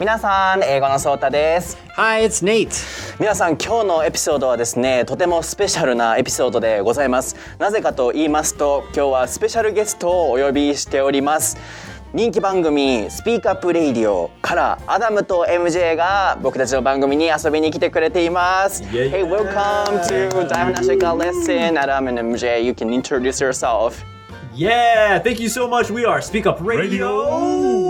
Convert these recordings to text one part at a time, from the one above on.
皆さん、英語のソータです。Hi, it's Nate. 皆さん、今日のエピソードはですね、とてもスペシャルなエピソードでございます。なぜかと言いますと、今日はスペシャルゲストをお呼びしております。人気番組スピークアップレイディオからアダムと MJ が僕たちの番組に遊びに来てくれています。Yeah, Hey, welcome to Diamond Ashika Lesson. Adam and MJ, you can introduce yourself. Yeah, thank you so much. We are Speak Up Radio. We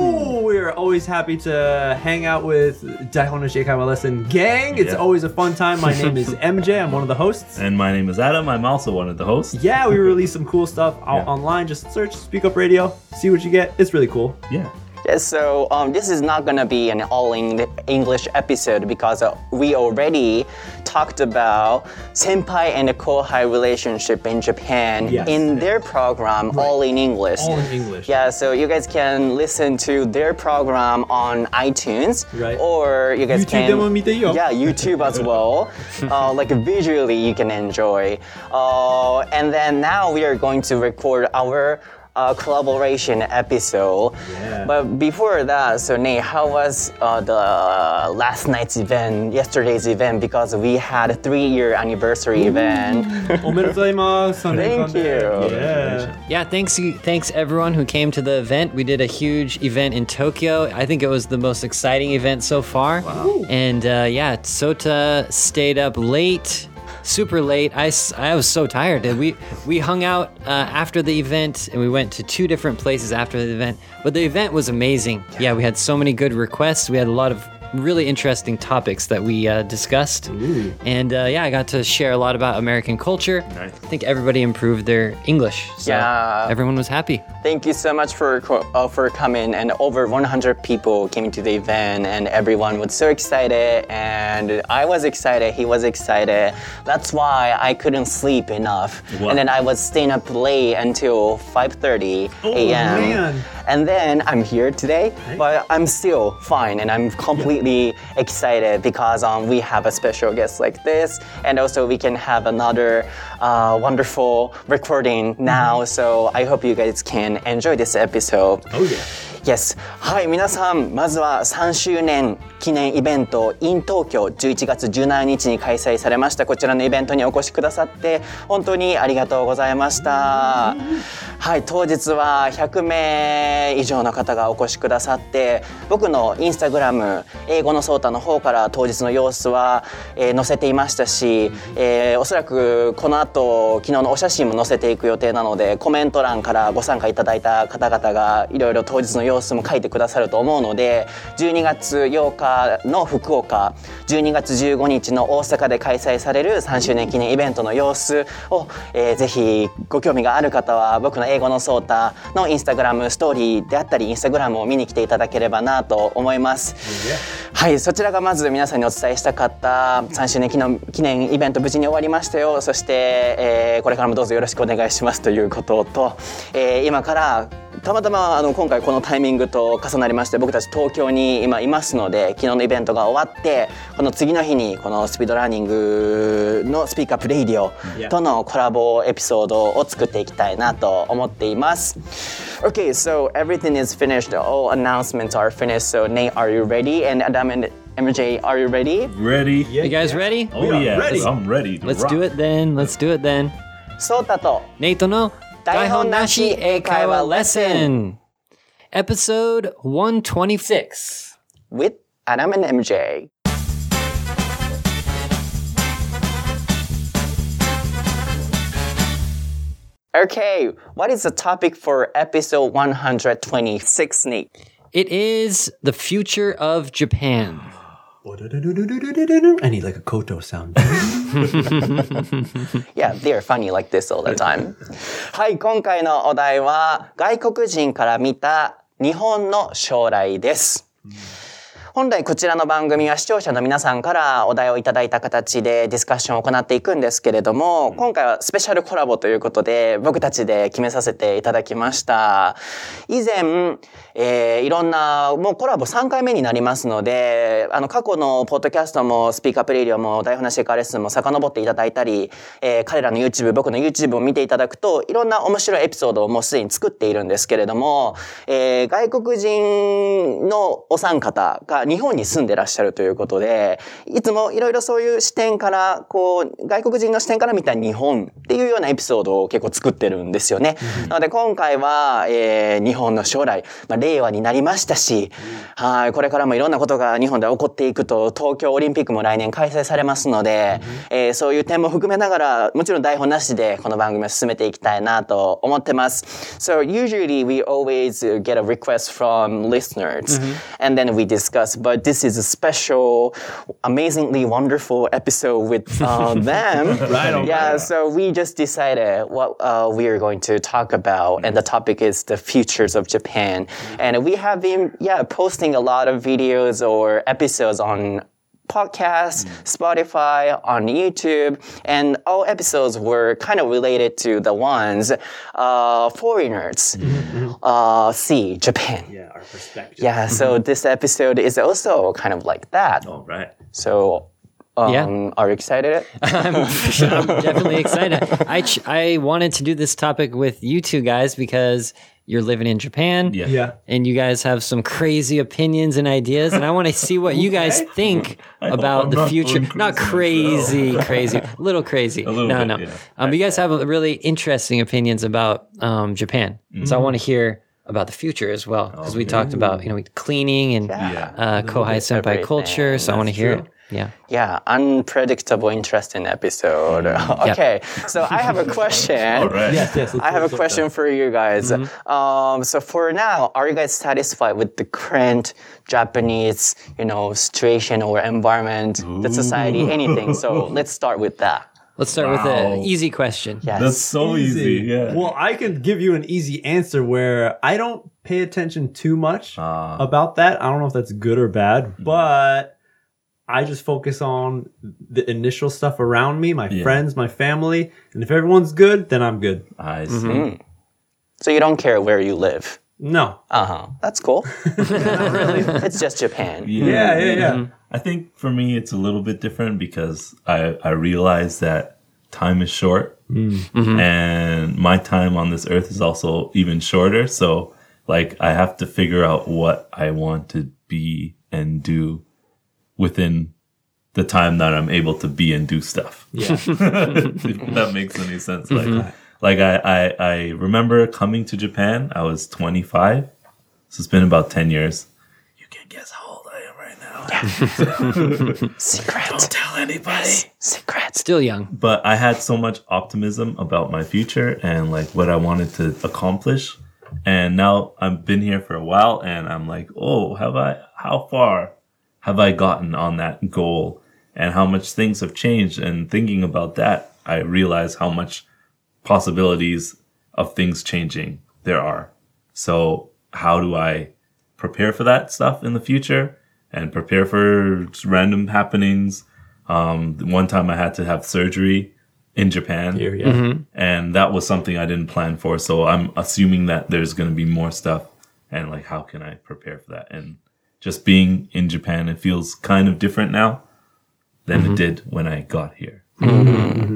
are always happy to hang out with Daihon Nashi Eikaiwa Lesson Gang. It's Yeah. always a fun time. My name is MJ. I'm one of the hosts. And my name is Adam. I'm also one of the hosts. Yeah, we release some cool stuff out Yeah. online. Just search Speak Up Radio, see what you get. It's really cool. Yeah. So um, this is not going to be an all in English episode because uh, we already talked about senpai and kohai relationship in Japan yes, in their program, right. All in English. All in English. Yeah, so you guys can listen to their program on iTunes. Right. Or you guys YouTube can. Yeah, YouTube as well. uh, like visually, you can enjoy. Uh, and then now we are going to record our a collaboration episode. Yeah. But before that, so Nate, how was uh, the last night's event, yesterday's event? Because we had a three-year anniversary Ooh. event. Thank you. Yeah. yeah. Thanks. Thanks everyone who came to the event. We did a huge event in Tokyo. I think it was the most exciting event so far. Wow. And uh, yeah, Sota stayed up late super late. I, I was so tired. We we hung out uh, after the event and we went to two different places after the event. But the event was amazing. Yeah, we had so many good requests. We had a lot of really interesting topics that we uh, discussed. And uh, yeah, I got to share a lot about American culture. Nice. I think everybody improved their English. So Yeah. everyone was happy. Thank you so much for uh, for coming. And over 100 people came to the event, and everyone was so excited. And I was excited. He was excited. That's why I couldn't sleep enough. Wow. And then I was staying up late until 5:30 Oh, a.m. And then I'm here today, but I'm still fine, and I'm completely excited because um, we have a special guest like this, and also we can have another uh, wonderful recording now. So I hope you guys can enjoy this episode. Oh yeah. Yes. はい、皆さん、まずは3周年記念イベント in 東京11月17日に開催されましたこちらのイベントにお越しくださって本当にありがとうございました。はい、当日は100名以上の方がお越しくださって僕のインスタグラム英語のソータの方から当日の様子は、えー載せていましたし、えーおそらくこの後昨日のお写真も載せていく予定なのでコメント欄からご参加いただいた方々がいろいろ当日の様子様子も書いてくださると思うので12月8日の福岡12月15日の大阪で開催される3周年記念イベントの様子を、えーぜひご興味がある方は僕の英語のソータのインスタグラムストーリーであったりインスタグラムを見に来ていただければなと思います。はい、そちらがまず皆さんにお伝えしたかった3周年記念記念イベント無事に終わりましたよそして、えーこれからもどうぞよろしくお願いしますということと、えー今からたまたまあの今回このタイミングと重なりまして僕たち東京に今いますので昨日のイベントが終わってこの次の日にこのスピードラーニングのスピーカープレイディオとのコラボエピソードを作っていきたいなと思っています。Okay, so everything is finished. All announcements are finished. So Nate, are you ready? And Adam and MJ, are you ready? Ready. Yeah, you guys yeah. ready? Oh yeah, ready. I'm ready. Let's rock. do it then. Let's do it then. So to Nate no Daihon Nashi Eikaiwa Lesson. Episode 126. With Adam and MJ. Okay, what is the topic for episode 126, Nate? It is the future of Japan. I need like a koto sound. Yeah, they're funny like this all the time. はい、今回のお題は外国人から見た日本の将来です。 本来こちらの番組は視聴者の皆さんからお題をいただいた形でディスカッションを行っていくんですけれども、今回はスペシャルコラボということで僕たちで決めさせていただきました。以前、えーいろんな、もうコラボ3回目になりますので、あの過去のポッドキャストもスピーカープレイディオも台本なしエカーレッスンも遡っていただいたり、えー彼らの YouTube、僕の YouTube を見ていただくと、いろんな面白いエピソードをもうすでに作っているんですけれども、えー外国人のお三方がは日本に住んでらっしゃるということで、いつもいろいろそういう視点から、こう、外国人の視点から見た日本っていうようなエピソードを結構作ってるんですよね。なので今回は、えー日本の将来、まあ、令和になりましたし、はい、これからもいろんなことが日本で起こっていくと、東京オリンピックも来年開催されますので、えーそういう点も含めながら、もちろん台本なしでこの番組を進めていきたいなと思ってます。So usually we always uh, get a request from listeners and then we discuss, but this is a special, amazingly wonderful episode with uh, them. Right on, Yeah, right so we just decided what uh, we are going to talk about, and the topic is the futures of Japan. And we have been, yeah, posting a lot of videos or episodes on podcasts, Spotify, on YouTube, and all episodes were kind of related to the ones uh, foreigners uh, see Japan. Yeah, our perspective. Yeah, so this episode is also kind of like that. All right. So, um, Yeah. are you excited? I'm, I'm definitely excited. I ch- I wanted to do this topic with you two guys because you're living in Japan. Yeah. Yeah. And you guys have some crazy opinions and ideas, and I want to see what you guys think about the future. going Not crazy crazy, crazy, a little crazy. little no, bit, no. yeah. Um, but you guys have a really interesting opinions about um, Japan, so I want to hear about the future as well because we talked about you know cleaning and Yeah. uh, kohai senpai everything. culture. So I want to hear true. it. Yeah. Yeah, unpredictable, interesting episode. Okay, so I have a question. All right. Yes, yes. I have a let's- question for you guys. Um, so for now, are you guys satisfied with the current Japanese, you know, situation or environment, the society, anything? So let's start with that. Let's start with an easy question. Yes. That's so easy. Yeah. Well, I can give you an easy answer where I don't pay attention too much Ah. about that. I don't know if that's good or bad, but I just focus on the initial stuff around me, my Yeah. friends, my family, and if everyone's good, then I'm good. I see. Mm-hmm. So you don't care where you live. No. Uh huh. That's cool. really. It's just Japan. Yeah, yeah, yeah. I think for me, it's a little bit different because I, I realize that time is short and my time on this earth is also even shorter. So, like, I have to figure out what I want to be and do within the time that I'm able to be and do stuff. Yeah. if that makes any sense. Like, mm-hmm. like I, I, I remember coming to Japan. I was 25. So it's been about 10 years. You can guess how old I am right now. Secret. Don't tell anybody. Secret. Still young. But I had so much optimism about my future and like what I wanted to accomplish. And now I've been here for a while and I'm like, oh, have I, how far have I gotten on that goal and how much things have changed? And thinking about that, I realize how much possibilities of things changing there are. So how do I prepare for that stuff in the future and prepare for random happenings? Um, one time I had to have surgery in Japan Here, yeah. and that was something I didn't plan for. So I'm assuming that there's going to be more stuff and like, how can I prepare for that? And just being in Japan, it feels kind of different now than it did when I got here.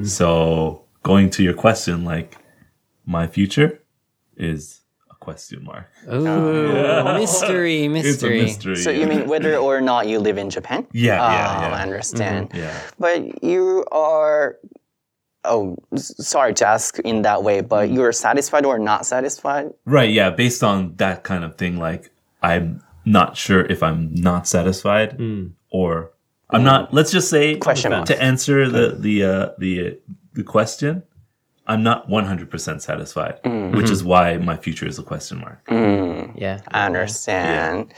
So going to your question, like my future is a question mark. Ooh, mystery, It's a mystery. mystery. So you mean whether or not you live in Japan? Yeah, yeah, Oh, yeah. Mm-hmm. I understand. yeah. But you are. Oh, sorry to ask in that way, Mm-hmm. but you're satisfied or not satisfied? Right, yeah, based on that kind of thing, like I'm not sure if I'm not satisfied or I'm not let's just say Question mark. to answer the the uh the uh, the question, I'm not 100% satisfied, which is why my future is a question mark. Yeah. I understand.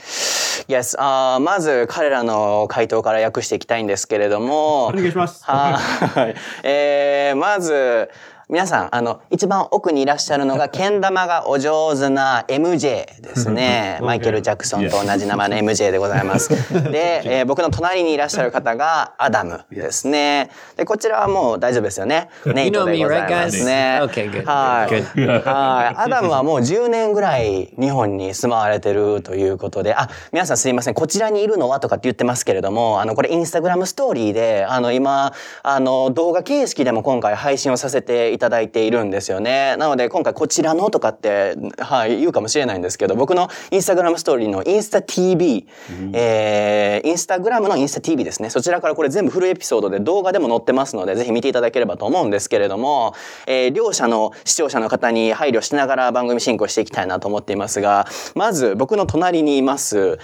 Yes, あーまず彼らの回答から訳していきたいんですけれども、お願いします。はい。えー、まず、 皆さん、あの、一番奥にいらっしゃるのが、けん玉がお上手な MJ ですね。マイケル・ジャクソンと同じ名前の MJ でございます。で、えー僕の隣にいらっしゃる方がアダムですね。で、こちらはもう大丈夫ですよね。ネイトでございます?ね。はい。はい。アダムはもう10年ぐらい日本に住まわれてるということで、あ、皆さんすいません。こちらにいるのはとかって言ってますけれども、あの、これインスタグラムストーリーで、あの、今、あの、動画形式でも今回配信をさせていたただいているんですよね。なので今回こちらのとかって、はい、言うかもしれないんですけど、僕のインスタグラムストーリーのインスタ TV、えー、インスタグラムのインスタ TV ですね。そちらからこれ全部フルエピソードで動画でも載ってますので、ぜひ見ていただければと思うんですけれども、えー、両者の視聴者の方に配慮しながら番組進行していきたいなと思っていますが、まず僕の隣にいます、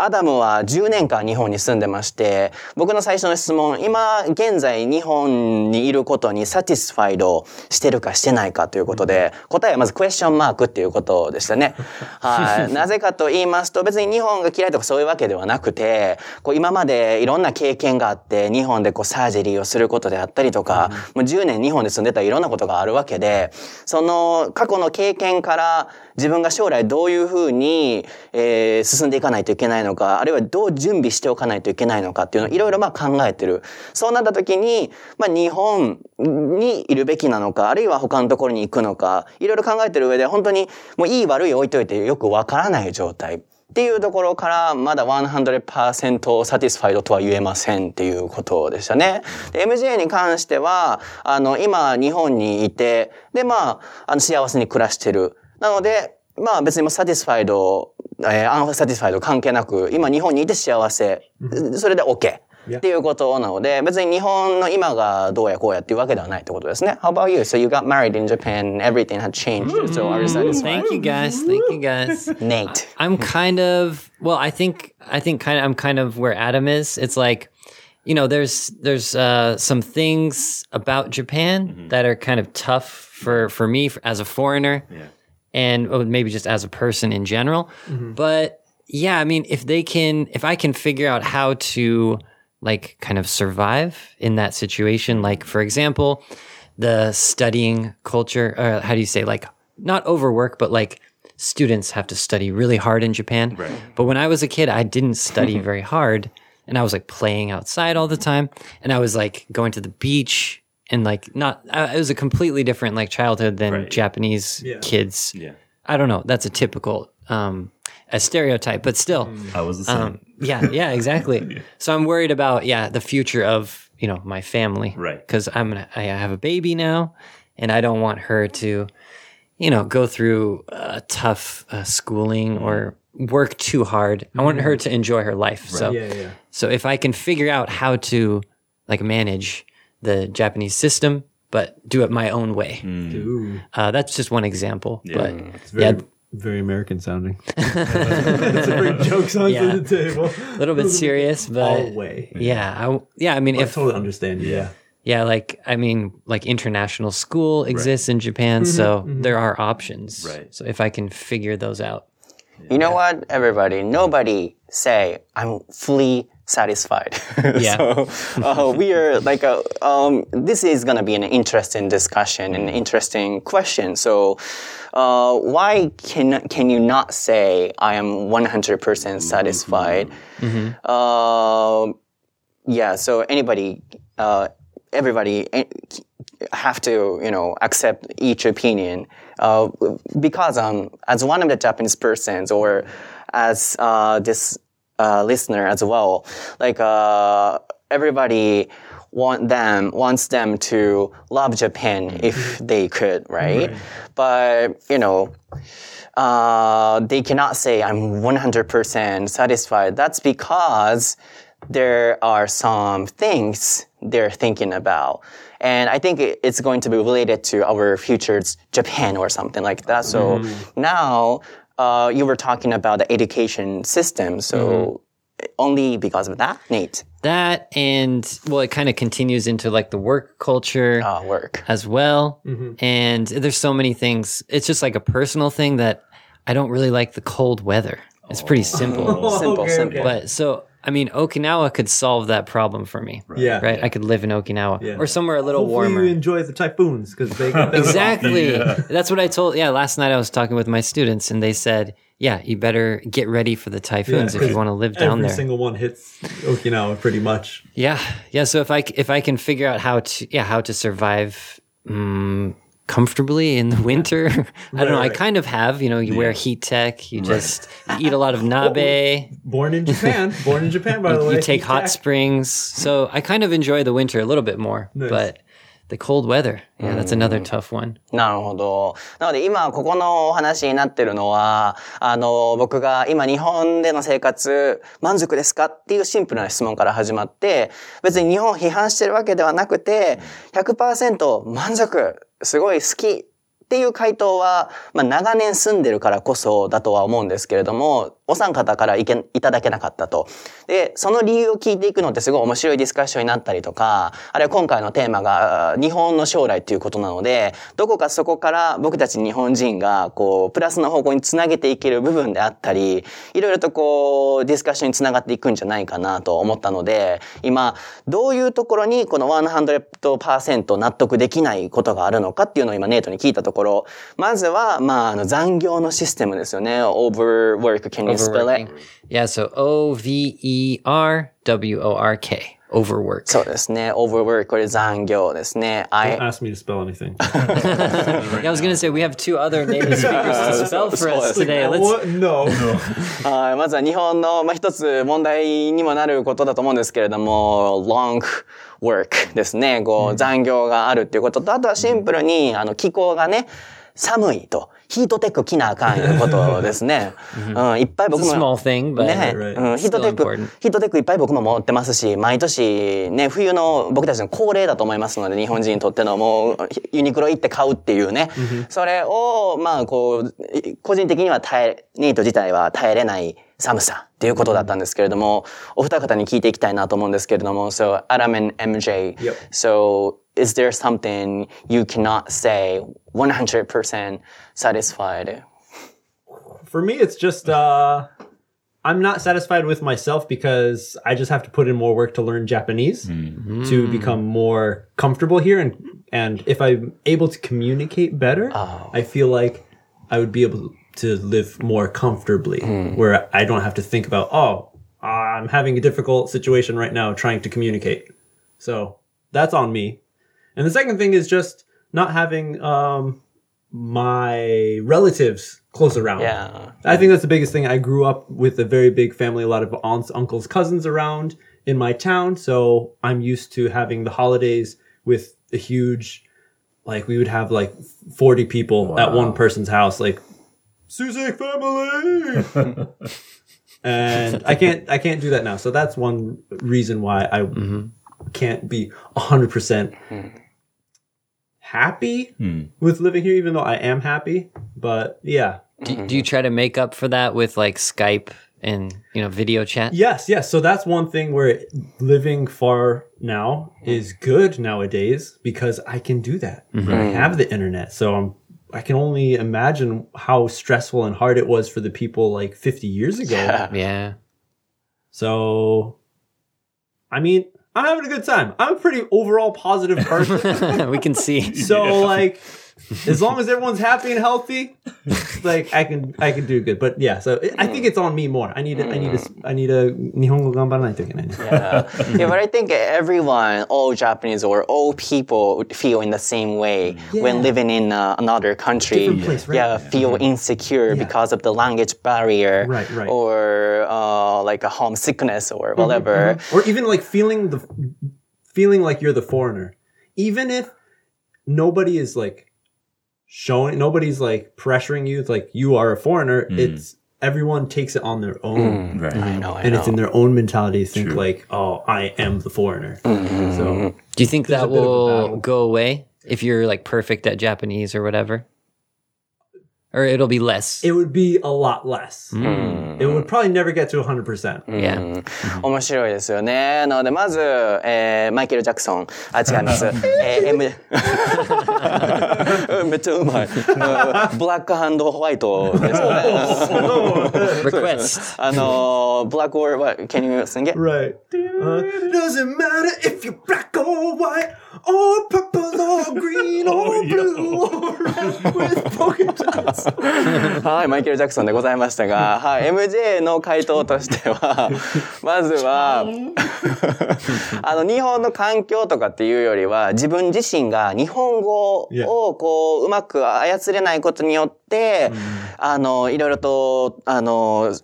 アダムは10年間日本に住んでまして、僕の最初の質問、今現在日本にいることにサティスファイドしてるかしてないかということで、答えはまずクエスチョンマークっていうことでしたね。はい。なぜかと言いますと、別に日本が嫌いとかそういうわけではなくて、こう今までいろんな経験があって、日本でこうサージェリーをすることであったりとか、もう10年日本で住んでたらいろんなことがあるわけで、その過去の経験から自分が将来どういうふうに、えー進んでいかないといけないのか、あるいはどう準備しておかないといけないのかっていうのをいろいろまあ考えてる。そうなった時に、まあ日本にいるべきなのか、あるいは他のところに行くのか、いろいろ考えてる上で本当にもういい悪い置いといてよくわからない状態。っていうところからまだ100%サティスファイドとは言えませんっていうことでしたね。で MJ に関しては、あの、今日本にいて、で、まあ、あの、幸せに暮らしてる。なので、まあ別にもうサティスファイド、えー、アンサティスファイド関係なく、今日本にいて幸せ。それで OK。 Yeah. っていうことなので、別に日本の今がどうやこうやっていうわけではないってことですね。How about you? So you got married in Japan, everything had changed. So are you satisfied? Thank you guys. Thank you guys. Nate. I'm kind of well. I think I think kind of I'm kind of where Adam is. It's like, you know, there's there's uh, some things about Japan that are kind of tough for for me f- as a foreigner, and maybe just as a person in general. Mm-hmm. But yeah, I mean, if they can, if I can figure out how to like kind of survive in that situation, like for example, the studying culture, or how do you say, like not overwork, but like students have to study really hard in Japan. But when I was a kid, I didn't study very hard and I was like playing outside all the time and I was like going to the beach and like not, uh, it was a completely different like childhood than Right. Japanese Yeah. kids. Yeah. I don't know. That's a typical, um, a stereotype, but still, I was the same. um, yeah, yeah, exactly. So I'm worried about yeah the future of you know my family, Right. Because I'm gonna I have a baby now, and I don't want her to, you know, go through uh, tough uh, schooling or work too hard. I want her to enjoy her life. So Yeah, yeah. so if I can figure out how to like manage the Japanese system, but do it my own way, mm. Ooh, uh, that's just one example. But it's very, yeah, very American sounding. It's a bring jokes onto Yeah. the table. a little bit serious, but All way. yeah, I, yeah. I mean, I if totally understand. Yeah. Yeah, like I mean, like international school exists in Japan, mm-hmm, so mm-hmm. there are options. Right. So if I can figure those out, You know what, everybody? Nobody say I'm fully satisfied. Yeah. so uh, we are like a, um, this is gonna be an interesting discussion, an interesting question. So. Uh, why can can you not say I am 100% satisfied? Uh, yeah. So anybody, uh, everybody eh, have to you know accept each opinion uh, because um, as one of the Japanese persons or as uh, this uh, listener as well, like uh, everybody want them wants them to love Japan if they could, right? But you know. Uh, they cannot say I'm 100% satisfied. That's because there are some things they're thinking about. And I think it's going to be related to our future's Japan or something like that. So now, uh, you were talking about the education system. So only because of that, Nate, that and well, it kind of continues into like the work culture uh, work. as well. And there's so many things. It's just like a personal thing that I don't really like the cold weather. It's pretty simple. Simple, okay, simple. okay. But so I mean, Okinawa could solve that problem for me. Yeah. Right. I could live in Okinawa Yeah. or somewhere a little Hopefully warmer. you enjoy the typhoons because they get Exactly. Yeah. That's what I told. Yeah, last night I was talking with my students, and they said, "Yeah, you better get ready for the typhoons if you want to live down there." Every single one hits Okinawa pretty much. yeah, yeah. So if I if I can figure out how to yeah how to survive um, comfortably in the winter, I don't know. I right. kind of have. You know, you wear heat tech. You just you eat a lot of nabe. Born in Japan. Born in Japan, by the way. you take hot Jack. springs. So I kind of enjoy the winter a little bit more. Nice. But the cold weather. Yeah, that's another tough one. なるほど。なので今ここのお話になってるのは、あの、僕が今日本での生活満足ですかっていうシンプルな質問から始まって、別に日本を批判してるわけではなくて、100%満足、 すごい好きっていう回答は、まあ長年住んでるからこそだとは思うんですけれども、お三方からいけいただけなかったと。で、その理由を聞いていくのってすごい面白いディスカッションになったりとか、あるいは今回のテーマが日本の将来ということなので、どこかそこから僕たち日本人が、こう、プラスの方向につなげていける部分であったり、いろいろとこう、ディスカッションにつながっていくんじゃないかなと思ったので、今、どういうところにこの100%納得できないことがあるのかっていうのを今ネイトに聞いたところ、まずは、まあ、あの残業のシステムですよね。overwork, can you spell it? Overworking. Yeah, so O V E R W O R K. Overwork. そうですね。overwork, これ残業ですね。Don't I, ask me to spell anything. I was gonna say we have two other native speakers to spell for us today. Let's What? No. はいまずは日本の、まあ、一つ問題にもなることだと思うんですけれども、long work ですね。こう、残業があるっていうことと、あとはシンプルに、あの、気候がね、寒いと。ヒートテック着なあかんいうことですね。うん、いっぱい僕も。thing, but ね.うん、ヒートテックヒートテックいっぱい僕も持ってますし、毎年ね、冬の僕たちの恒例だと思いますので、日本人にとってのもう、ユニクロ行って買うっていうね。それを、まあ、こう、個人的には耐え、ニート自体は耐えれない寒さっていうことだったんですけれども、お二方に聞いていきたいなと思うんですけれども、so, Adam and MJ, Yep. so, is there something you cannot say 100% satisfied? For me, it's just uh, I'm not satisfied with myself because I just have to put in more work to learn Japanese to become more comfortable here, and and if I'm able to communicate better, I feel like I would be able to live more comfortably, where I don't have to think about oh. I'm having a difficult situation right now trying to communicate. So that's on me. And the second thing is just not having um, my relatives close around. Yeah. I think that's the biggest thing. I grew up with a very big family, a lot of aunts, uncles, cousins around in my town. So I'm used to having the holidays with a huge, like we would have like 40 people at one person's house, like Suzik family. and I can't, I can't do that now. So that's one reason why I mm-hmm. can't be hundred percent happy hmm. with living here, even though I am happy. But yeah, do, do you try to make up for that with like Skype and you know video chat? Yes, yes. So that's one thing where living far now is good nowadays because I can do that. Mm-hmm. I have the internet, so I'm. I can only imagine how stressful and hard it was for the people like 50 years ago. Yeah. So, I mean, I'm having a good time. I'm a pretty overall positive person. we can see. so, like, as long as everyone's happy and healthy, like I can I can do good. But yeah, so it, I think it's on me more. I need a, I need a, I need a Nihongo gambaranai to Yeah. yeah, but I think everyone, all Japanese or all people feel in the same way yeah. when living in uh, another country. Place, right? Yeah, feel yeah. insecure yeah. because of the language barrier right, right. or uh, like a homesickness or mm-hmm, whatever. Mm-hmm, mm-hmm. Or even like feeling the feeling like you're the foreigner. Even if nobody is like showing nobody's like pressuring you. It's like you are a foreigner. Mm. It's everyone takes it on their own. Mm. Right. I know, I and know. it's in their own mentality to think like oh i am the foreigner. Mm-hmm. So Do you think that bit will go away if you're like perfect at Japanese or whatever? Or it'll be less. it would be a lot less it would probably never get to 100% yeah. 面白いですよね。なので、まず、えーマイケル・ジャクソン。あ、違います。えー M うんめっちゃうまい。うんブラックホワイトですよね。 Request. あのー、ブラック or what? Can you sing it? Right. Uh, doesn't matter if you're black or white or purple or green or blue or red with polka dots. はい、マイケル・ジャクソンでございましたが、はい、MJ の回答としては、まずは、あの、日本の環境とかっていうよりは、自分自身が日本語を.こう、うまく操れないことによって、あの、いろいろと、あの、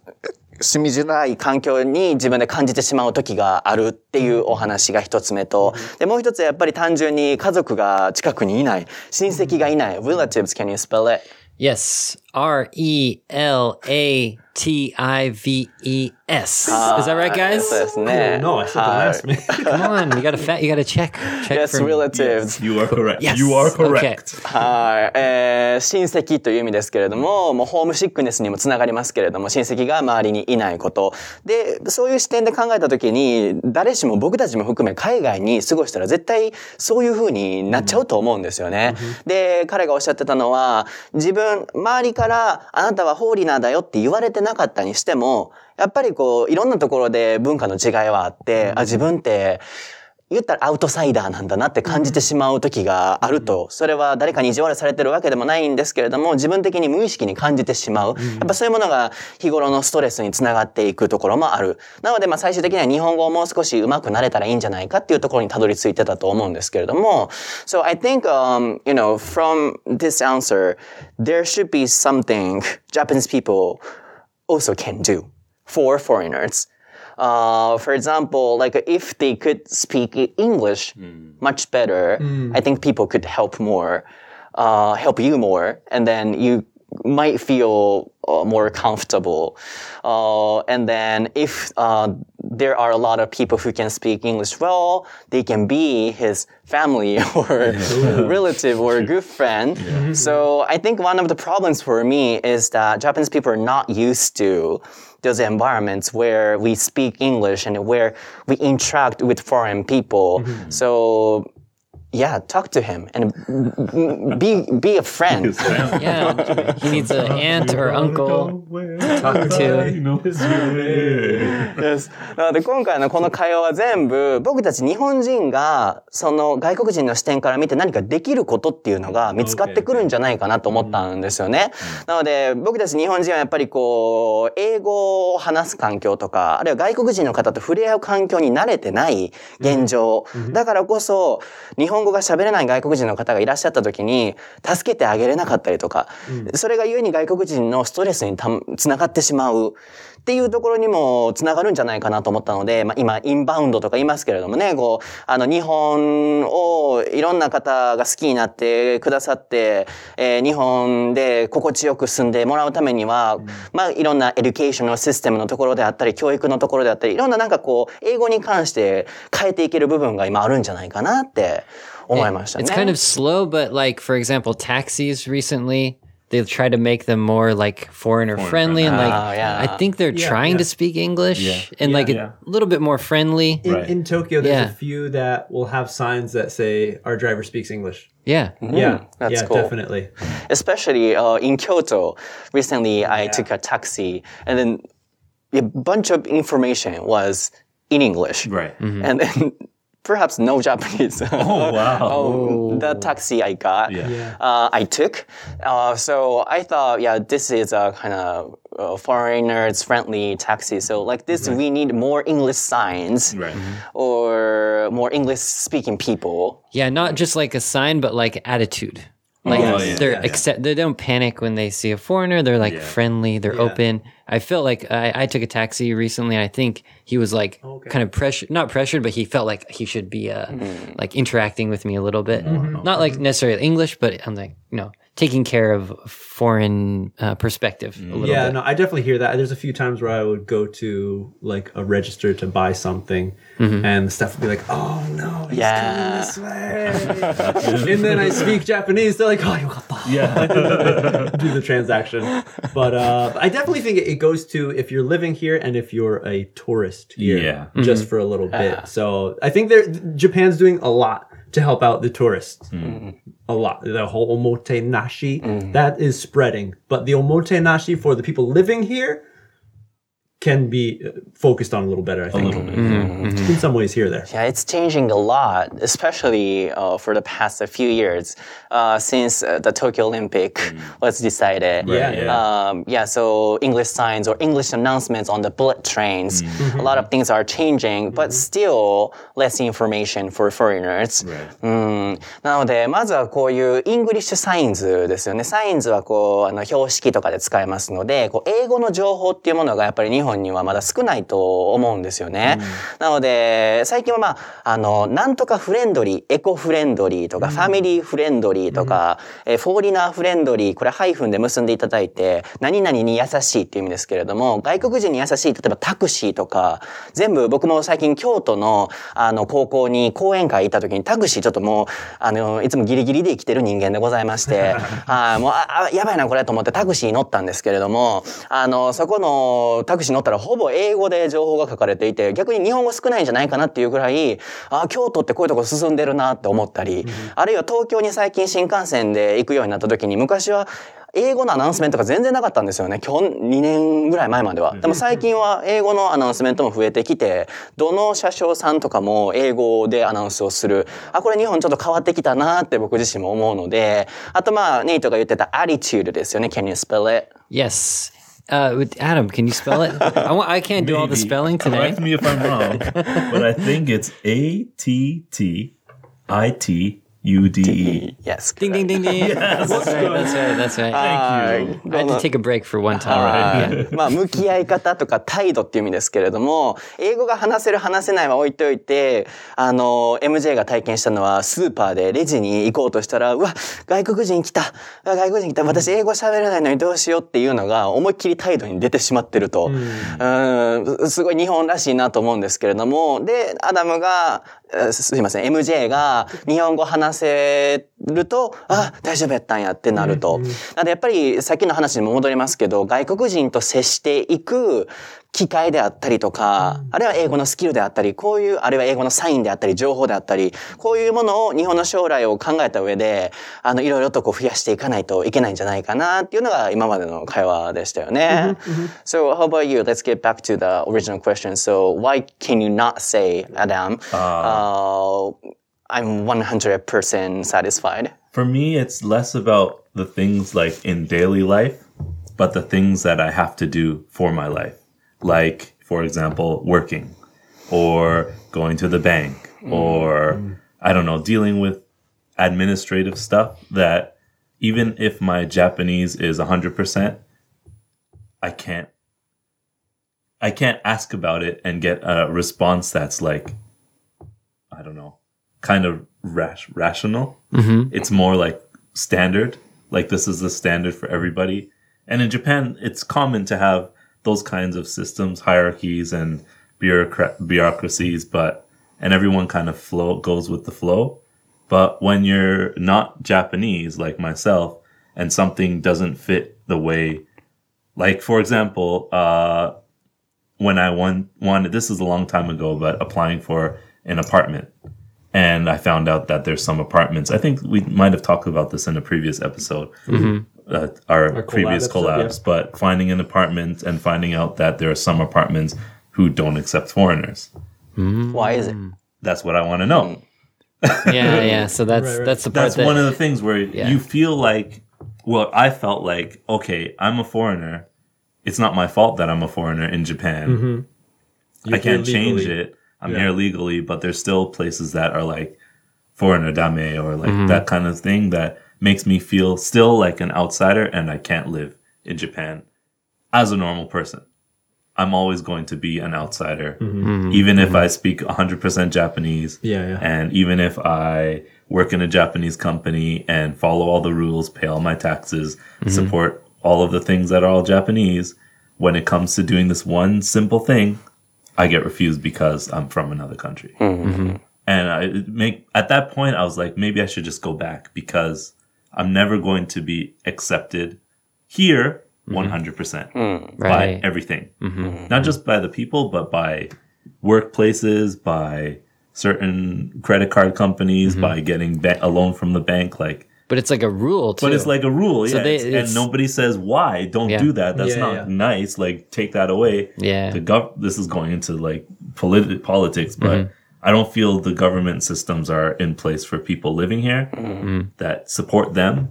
住みづらい環境に自分で感じてしまう時があるっていうお話が一つ目と、で、もう一つはやっぱり単純に家族が近くにいない、親戚がいない、relatives, can you spell it? Yes. R E L A T I V E S. Is that right, guys? そうですね。No, I said the はい last man. Come on, you gotta fa- you gotta check. Check Yes, for me. relatives. You are correct. Yes. You are Okay. correct. はい、えー親戚という意味ですけれども、もうホームシックネスにもつながりますけれども、親戚が周りにいないこと。で、そういう視点で考えたときに、誰しも僕たちも含め海外に過ごしたら絶対そういう風になっちゃうと思うんですよね。で、彼がおっしゃってたのは、自分、周りからあなたはホーリナーだよって言われてなかったにしても、やっぱりこう、いろんなところで文化の違いはあって、あ、自分って、言ったらアウトサイダーなんだなって感じてしまう時があると、それは誰かに意地悪されてるわけでもないんですけれども、自分的に無意識に感じてしまう。やっぱそういうものが日頃のストレスにつながっていくところもある。なので、まあ最終的には日本語をもう少し上手くなれたらいいんじゃないかっていうところにたどり着いてたと思うんですけれども、So I think, um, you know, from this answer, there should be something Japanese people also can do for foreigners. Uh, for example, like if they could speak English much better, I think people could help more, uh, help you more, and then you might feel uh, more comfortable. Uh, and then if uh, there are a lot of people who can speak English well, they can be his family or relative or a good friend. So I think one of the problems for me is that Japanese people are not used to those environments where we speak English and where we interact with foreign people. So yeah, talk to him and be be a friend. Yeah, he needs an aunt or uncle to talk to. Yes. なので今回のこの会話は全部僕たち日本人がその外国人の視点から見て何かできることっていうのが見つかってくるんじゃないかなと思ったんですよね。なので僕たち日本人はやっぱりこう英語を話す環境とかあるいは外国人の方と触れ合う環境に慣れてない現状。だからこそ日本語が喋れない外国人の方がいらっしゃった時に助けてあげれなかったりとか、それが故に外国人のストレスにたつながってしまう。っていうところにもつながるんじゃないかなと思ったので、まあ、今、インバウンドとか言いますけれどもね、こう、あの、日本をいろんな方が好きになってくださって、えー日本で心地よく住んでもらうためには、まあ、いろんなエデュケーションのシステムのところであったり、教育のところであったり、いろんななんかこう、英語に関して変えていける部分が今あるんじゃないかなって 思いましたね。 It's kind of slow, but like for example, taxis recently they try to make them more like foreigner friendly, and like Oh, yeah. I think they're Yeah, trying yeah. to speak English Yeah. and like Yeah. a little bit more friendly. In, Right. in Tokyo, there's Yeah. a few that will have signs that say our driver speaks English. Yeah. Yeah, that's yeah, cool. definitely. especially uh, in Kyoto. Recently, I took a taxi, and then a bunch of information was in English, Right. and then perhaps no Japanese. Oh wow. Oh, the taxi I got, Yeah. Yeah. uh, I took. Uh, so I thought, yeah, this is a kind of uh, foreigners friendly taxi. So like this, we need more English signs Right. or more English speaking people. Yeah, not just like a sign, but like attitude. Like Oh, yeah, they're yeah, yeah. accept. They don't panic when they see a foreigner. They're like Yeah. friendly. They're open. I felt like I, I took a taxi recently. and I think he was like kind of pressured, not pressured, but he felt like he should be uh, like interacting with me a little bit. Not like necessarily English, but I'm like you know taking care of foreign uh, perspective a little Yeah, bit. no, I definitely hear that. There's a few times where I would go to like a register to buy something, and the stuff would be like, "Oh no, he's Yeah. coming this way," and then I speak Japanese. They're like, "Oh, you got Yeah. do the transaction." But uh, I definitely think it it goes to if you're living here and if you're a tourist here, Yeah. just for a little bit. So I think there Japan's doing a lot to help out the tourists. Mm. A lot. The whole omotenashi mm. that is spreading, but the omotenashi for the people living here can be uh, focused on a little better. I think little bit, yeah. in some ways here there. Yeah, it's changing a lot, especially uh, for the past a few years uh, since uh, the Tokyo Olympic was decided. Yeah, yeah. Um, yeah, so English signs or English announcements on the bullet trains. A lot of things are changing, but still less information for foreigners. Right. うんなので、まずはこういうイングリッシュサインズですよね。サインズはこう、あの、標識とかで使えますので、こう、英語の情報っていうものがやっぱり日本 本にはまだ少ないと思うんですよね。なので、最近はまあ、あの、なんとかフレンドリー、エコフレンドリーとか、ファミリーフレンドリーとか、えーフォーリナーフレンドリー、これハイフンで結んでいただいて、何々に優しいっていう意味ですけれども、外国人に優しい、例えばタクシーとか、全部僕も最近京都の、あの、高校に講演会行った時にタクシーちょっともう、あの、いつもギリギリで生きてる人間でございまして、はい、もう、あ、あやばいなこれと思ってタクシー乗ったんですけれども、あの、そこのタクシー乗ったらほぼ英語で情報が書かれていて、逆に日本語少ないんじゃないかなっていうぐらい、あ、京都ってこういうとこ進んでるなって思ったり、あるいは東京に最近新幹線で行くようになった時に、昔は、英語のアナウンスメントが全然なかったんですよね。今日2年ぐらい前までは。でも最近は英語のアナウンスメントも増えてきて、どの車掌さんとかも英語でアナウンスをする。あ、これ日本ちょっと変わってきたなって僕自身も思うので、あとまあ、ネイトが言ってた attitude ですよね。Can you spell it? Yes. Uh, Adam, can you spell it? I, want, I can't do all the Maybe. spelling today. Correct me if I'm wrong, but I think it's A T T I T U D E. Yes. Ding, ding, ding, ding. That's right. That's right. That's right. Thank you. I had to take a break for one time. はい まあ、向き合い方とか態度っていう意味ですけれども、英語が話せる話せないは置いといて、あの、MJ が体験したのはスーパーでレジに行こうとしたら、うわ、外国人来た。外国人来た。私英語喋れないのにどうしようっていうのが思いっきり態度に出てしまってると。うん、すごい日本らしいなと思うんですけれども、で、アダムが、えすいません、MJ が日本語話せると、あ、大丈夫やったんやってなると。なのでやっぱりさっきの話にも戻りますけど、外国人と接していく機会であったりとか、あるいは英語のスキルであったり、こういう、あるいは英語のサインであったり、情報であったり、こういうものを日本の将来を考えた上で、あの、いろいろとこう増やしていかないといけないんじゃないかなっていうのが今までの会話でしたよね。So, how about you? Let's get back to the original question. So, why can you not say, Adam, uh, I'm 100% satisfied? For me, it's less about the things like in daily life, but the things that I have to do for my life. Like, for example, working or going to the bank mm. or, I don't know, dealing with administrative stuff that even if my Japanese is 100%, I can't I can't ask about it and get a response that's like I don't know, kind of rash, rational. It's more like standard. Like this is the standard for everybody. And in Japan, it's common to have those kinds of systems, hierarchies, and bureaucra- bureaucracies. But and everyone kind of flow goes with the flow. But when you're not Japanese, like myself, and something doesn't fit the way, like for example, uh, when I won, wanted, this is a long time ago, but applying for an apartment. And I found out that there's some apartments. I think we might have talked about this in a previous episode, mm-hmm. uh, our, collab previous episode, collabs. yeah. But finding an apartment and finding out that there are some apartments who don't accept foreigners. Mm. Why is it? That's what I want to know. yeah, yeah. So that's Right, right. that's the part That's that one of the things where Yeah. you feel like, well, I felt like, okay, I'm a foreigner. It's not my fault that I'm a foreigner in Japan. Mm-hmm. I can't change legally. it. I'm Yeah. here legally, but there's still places that are like foreigner dame or like mm-hmm. that kind of thing that makes me feel still like an outsider and I can't live in Japan as a normal person. I'm always going to be an outsider, mm-hmm. Mm-hmm. even if I speak 100% Japanese. Yeah, yeah. And even if I work in a Japanese company and follow all the rules, pay all my taxes, support all of the things that are all Japanese, when it comes to doing this one simple thing, I get refused because I'm from another country. Mm-hmm. Mm-hmm. And I make at that point, I was like, maybe I should just go back because I'm never going to be accepted here mm-hmm. 100% mm. by Right. everything. Not just by the people, but by workplaces, by certain credit card companies, by getting ba- a loan from the bank. Like, but it's like a rule too. but it's like a rule, So yeah. they- it's- it's- and nobody says why. Don't Yeah. do that. That's Yeah, not yeah. nice. Like, take that away. Yeah. The gov. This is going into like politi- politics, but Mm-hmm. I don't feel the government systems are in place for people living here that support them.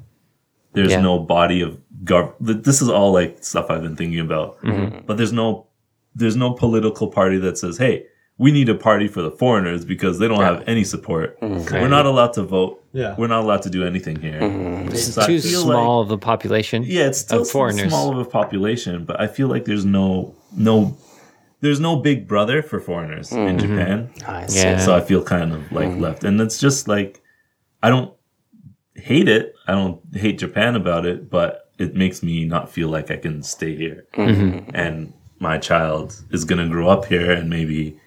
There's Mm-hmm. Yeah. no body of gov. This is all like stuff I've been thinking about, Mm-hmm. but there's no there's no political party that says, "Hey, we need a party for the foreigners because they don't have any support. Mm-hmm. We're not allowed to vote. Yeah. We're not allowed to do anything here." Mm-hmm. it's So too feel small of a population. yeah, it's still of foreigners. small of a population, but I feel like there's no no there's no big brother for foreigners in mm-hmm. Japan. I see. Yeah. So I feel kind of like left. And it's just like, I don't hate it. I don't hate Japan about it, but it makes me not feel like I can stay here. And my child is going to grow up here and maybe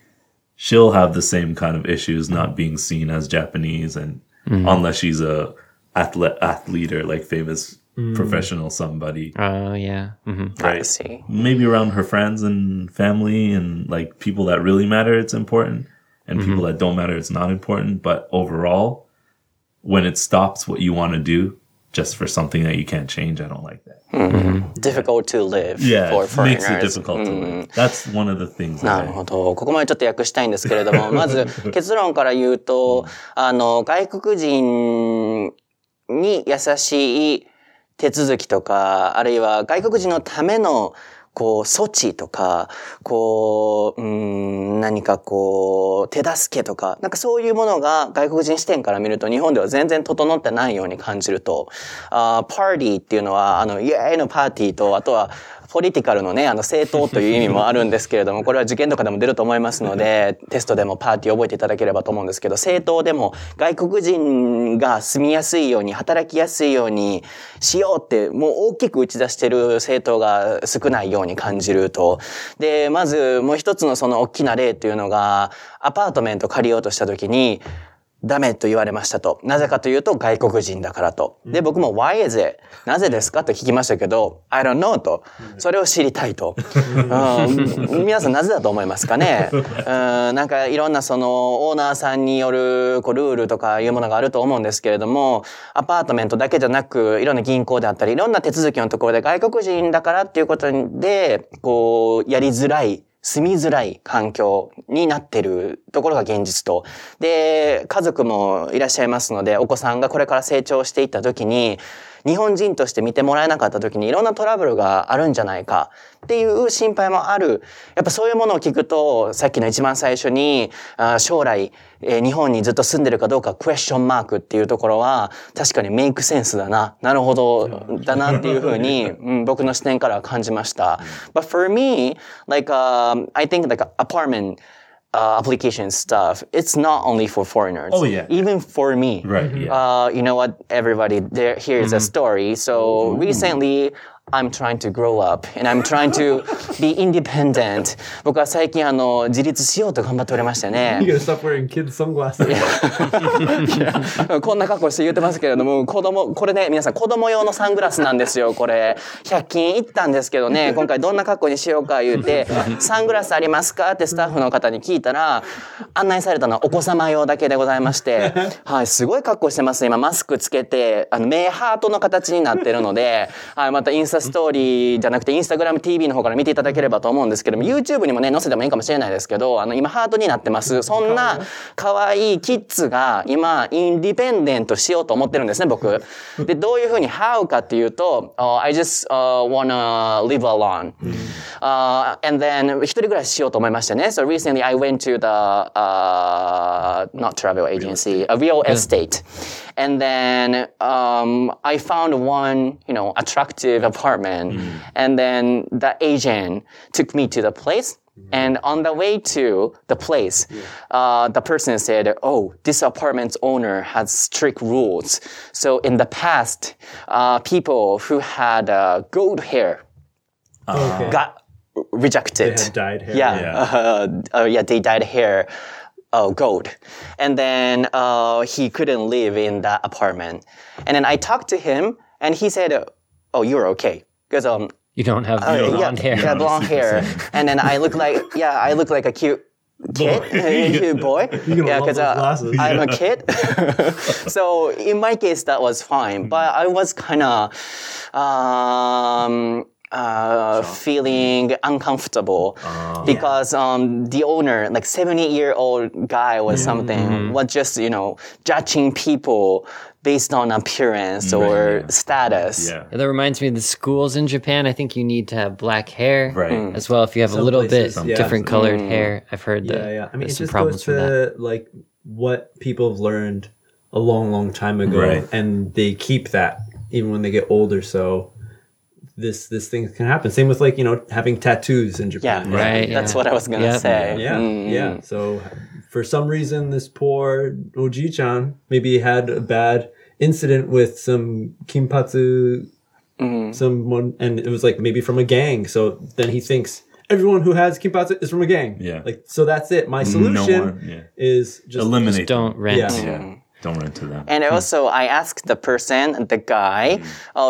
she'll have the same kind of issues not being seen as Japanese and mm-hmm. unless she's a athlete, athlete or like famous mm. professional somebody. Oh yeah. mm-hmm. I see. maybe around her friends and family and like people that really matter it's important and people mm-hmm. that don't matter it's not important but overall when it stops what you want to do just for something that you can't change i don't like that Difficult to live yeah for it makes it foreigners. difficult to live that's one of the things なる I, ほど。ここまでちょっと訳したいんですけれども、まず結論から言うと、あの、外国人に優しい手続きとか、あるいは外国人のためのこう、措置とか、こう、うん、何かこう、手助けとか、なんかそういうものが外国人視点から見ると日本では全然整ってないように感じると、あーパーティーっていうのは、あの、イエーイのパーティーと、あとは、ポリティカルのね、あの政党という意味もあるんですけれども、これは受験とかでも出ると思いますので、テストでもパーティー覚えていただければと思うんですけど、政党でも外国人が住みやすいように、働きやすいようにしようって、もう大きく打ち出してる政党が少ないように感じると。で、まずもう一つのその大きな例というのが、アパートメント借りようとした時に、ダメと言われましたと。なぜかというと外国人だからと。で、僕も Why is it? なぜですかと聞きましたけど、I don't know と。それを知りたいと。うん、皆さんなぜだと思いますかね？うん、なんかいろんなそのオーナーさんによるこうルールとかいうものがあると思うんですけれども、アパートメントだけじゃなく、いろんな銀行であったり、いろんな手続きのところで外国人だからっていうことで、こう、やりづらい住みづらい環境になってるところが現実と。で、家族もいらっしゃいますので、お子さんがこれから成長していった時に、日本人として見てもらえなかった時にいろんなトラブルがあるんじゃないかっていう心配もある。やっぱそういうものを聞くと、さっきの一番最初に、あ将来、えー日本にずっと住んでるかどうかクエスチョンマークっていうところは、確かにメイクセンスだな。なるほど、だなっていうふうに、うん、僕の視点からは感じました。But for me, like, um, I think like apartment uh, application stuff, it's not only for foreigners. Oh, yeah. Even for me. Right, yeah. Uh, you know what, everybody, there, here's a story. So recently, I'm trying to grow up and I'm trying to be independent. 僕は最近あの、自立しようと頑張っておりましてね。You gotta stop wearing kids' sunglasses. こんな格好して言ってますけれども、子供、これね、皆さん子供用のサングラスなんですよ、これ。100均行ったんですけどね、今回どんな格好にしようか言うて、サングラスありますか？ってスタッフの方に聞いたら、案内されたのはお子様用だけでございまして、はい、すごい格好してます。今マスクつけて、あの、目ハートの形になってるので、はい、またインスタストーリーじゃなくてインスタグラム TV の方から見ていただければと思うんですけども、YouTube にもね、載せてもいいかもしれないですけど、あの、今ハートになってます。そんな可愛いキッズが今、インディペンデントしようと思ってるんですね、僕。で、どういうふうに how かっていうと、uh, I just、uh, wanna live alone.、Uh, and then, 一人暮らししようと思いましてね。So recently I went to the, uh, not travel agency, a real estate. And then um, I found one, you know, attractive apartment. And then the agent took me to the place. And on the way to the place, uh, the person said, "Oh, this apartment's owner has strict rules. So in the past, uh, people who had uh, gold hair Okay. got rejected. They had dyed hair. Yeah, Yeah. Uh, uh, yeah, they dyed hair uh, gold, and then uh, he couldn't live in that apartment. And then I talked to him, and he said, "Oh, you're okay." Because um, You don't have uh, yeah, blonde hair. yeah, blonde hair, and then I look like yeah, I look like a cute kid, cute boy. yeah, because those uh. I'm a kid. so in my case, that was fine, but I was kind of um, uh, feeling uncomfortable because um, the owner, like 70 year old guy or something, was just you know judging people based on appearance or status. Yeah. That reminds me of the schools in Japan. I think you need to have black hair Right. as well. If you have a little places, bit yeah. different colored hair, I've heard that Yeah, yeah. I mean, it just goes with that. to like what people have learned a long, long time ago, Right. and they keep that even when they get older. So this this thing can happen. Same with like you know having tattoos in Japan. Yeah, Japan. Right, That's yeah. what I was gonna Yep. say. Yeah, Mm. yeah. So for some reason, this poor Oji-chan maybe had a bad incident with some kimpatsu, someone, and it was like maybe from a gang. So then he thinks everyone who has kimpatsu is from a gang. Yeah. Like so that's it. My solution one, yeah. is just Eliminate. them. Don't rent. Yeah. Don't run to them. And also, I asked the person, the guy,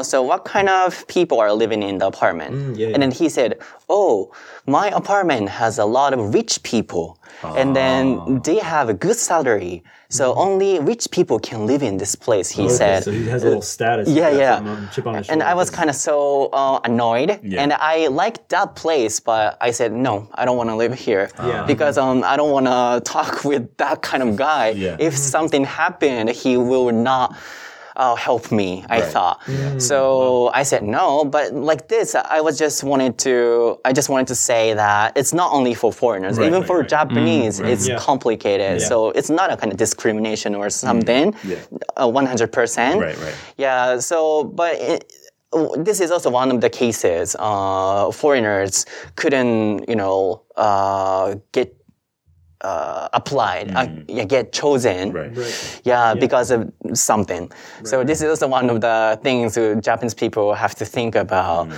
so what kind of people are living in the apartment? Mm, yeah, And then he said, oh, my apartment has a lot of rich people. And Ah. then they have a good salary. So only rich people can live in this place, he Mm. Okay, said. so he has a little status. Yeah, yeah. on- on- chip on his And I was kind of so uh, annoyed, Yeah. and I liked that place, but I said no, I don't want to live here Yeah. because um, I don't want to talk with that kind of guy. Yeah. If something happened, he will not. Uh, help me, I thought. So I said no, but like this, I was just wanted to, I just wanted to say that it's not only for foreigners, Right, even right, for right. Japanese, it's Yeah. complicated. Yeah. So it's not a kind of discrimination or something. Yeah. Uh, 100%. Right, right. Yeah, so, but it, this is also one of the cases. Uh, foreigners couldn't, you know, uh, get uh, applied, uh, yeah, get chosen. Right. Yeah, because of something. So this is also one of the things Japanese people have to think about.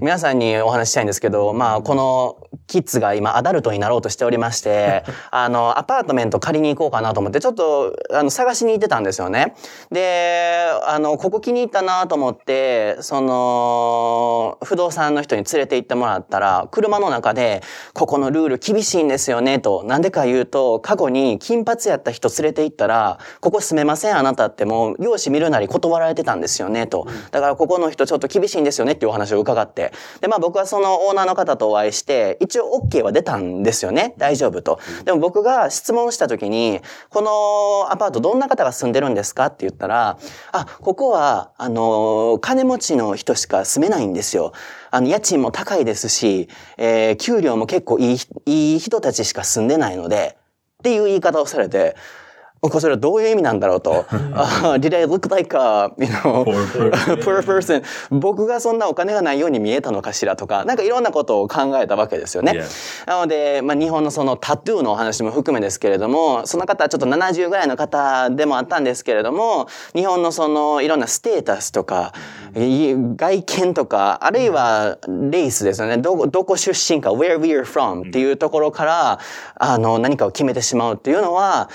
皆さんにお話ししたいんですけど、まあ、このキッズが今アダルトになろうとしておりまして、あの、アパートメント借りに行こうかなと思って、ちょっと、あの、探しに行ってたんですよね。で、あの、ここ気に入ったなと思って、その、不動産の人に連れて行ってもらったら、車の中で、ここのルール厳しいんですよね、と。なんでか言うと、過去に金髪やった人連れて行ったら、ここ住めません、あなたってもう、容姿見るなり断られてたんですよね、と。だからここの人ちょっと厳しいんですよねっていうお話を伺って。で、まあ僕はそのオーナーの方とお会いして、一応 OK は出たんですよね。大丈夫と。でも僕が質問した時に、このアパートどんな方が住んでるんですかって言ったら、あ、ここは、あの、金持ちの人しか住めないんですよ。あの、家賃も高いですし、えー給料も結構いい、いい人たちしか住んでないので、っていう言い方をされて、これそれはどういう意味なんだろうと。あ Did I look like a, you know, Poor person. 僕がそんなお金がないように見えたのかしらとか、なんかいろんなことを考えたわけですよね。なので、まあ、日本のそのタトゥーのお話も含めですけれども、その方はちょっと70ぐらいの方でもあったんですけれども、日本のそのいろんなステータスとか、い外見とか、あるいはレースですよね。どこ、どこ出身か、where we are from っていうところから、あの、何かを決めてしまうっていうのは、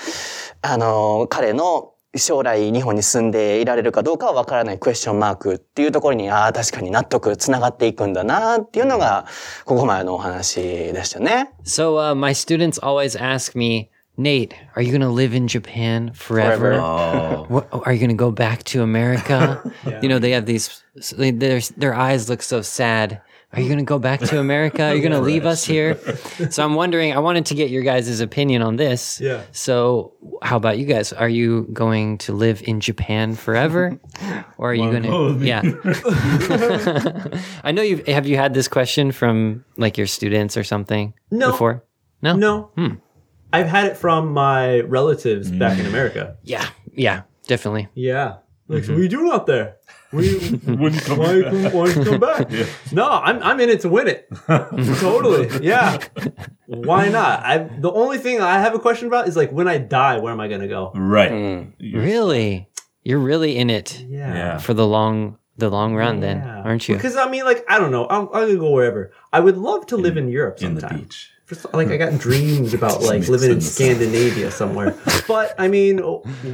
あの、彼の将来日本に住んでいられるかどうかはわからないクエスチョンマークっていうところに、ああ、確かに納得、つながっていくんだなっていうのが、ここまでのお話でしたね。So uh, my students always ask me, Nate, are you gonna live in Japan forever? Forever. Oh. What, are you gonna go back to America? You know, they have these. They, their their eyes look so sad. Are you gonna go back to America? Are you gonna leave us here? So I'm wondering. I wanted to get your guys' opinion on this. Yeah. So how about you guys? Are you going to live in Japan forever, or are you gonna? go with me? Yeah. I know you have you had this question from like your students or something No. before. No. No. Hmm. I've had it from my relatives back in mm. America. Yeah. Yeah. Definitely. Yeah. Like, mm-hmm. what are you doing out there? What are you, Wouldn't come why, back. you- why come back? No, I'm, I'm in it to win it. totally. Yeah. Why not? I the only thing I have a question about is like when I die, where am I gonna go? Right. Really? You're really in it Yeah. for the long the long run then, aren't you? Because I mean, like, I don't know. I'm, I'm gonna go wherever. I would love to live in Europe In the beach. First, like I got dreams about like living in in. Scandinavia somewhere. but I mean,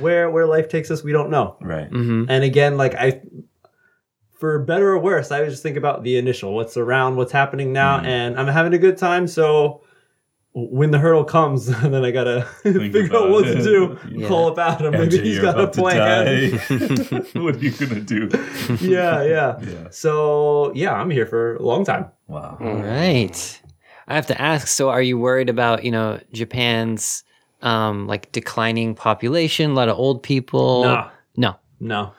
where where life takes us, we don't know. Right. Mm-hmm. And again, like I, for better or worse, I just think about the initial, what's around, what's happening now, Mm-hmm. and I'm having a good time. So when the hurdle comes, then I gotta figure out what it. to do. Yeah. Call about him. Maybe MJ, he's you're got a about plan. what are you gonna do? yeah, yeah, Yeah. So yeah, I'm here for a long time. Wow. Right. I have to ask, so are you worried about, you know, Japan's um like declining population, a lot of old people? No. No. No,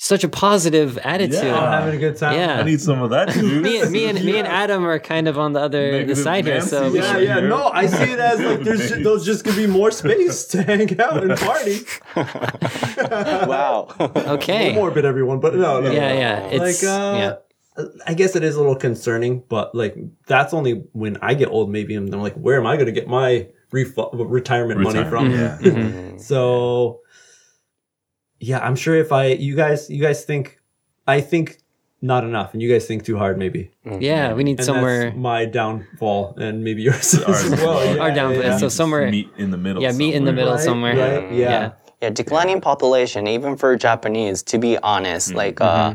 Such a positive attitude. Yeah. I'm having a good time. Yeah. I need some of that juice. Me, me and me and Adam are kind of on the other the Negative side here, so Nancy. we Yeah, should- yeah. No, I see it as like there's Nice. there's just gonna be more space to hang out and party. Wow. okay. Morbid, everyone, but no, no. Yeah, yeah. It's like uh, yeah. I guess it is a little concerning, but like that's only when I get old, maybe, and I'm like, where am I going to get my refo- retirement money from? Retirement, yeah. So, yeah, I'm sure if I, you guys, you guys think, I think not enough, and you guys think too hard, maybe. Yeah, we need And somewhere. that's my downfall, and maybe yours as Ours as well. well. Yeah, Our downfall. yeah, So somewhere- meet in the middle. Yeah, meet in the middle Right, somewhere. right, yeah. Yeah. Yeah, declining population, even for Japanese, to be honest, like, uh,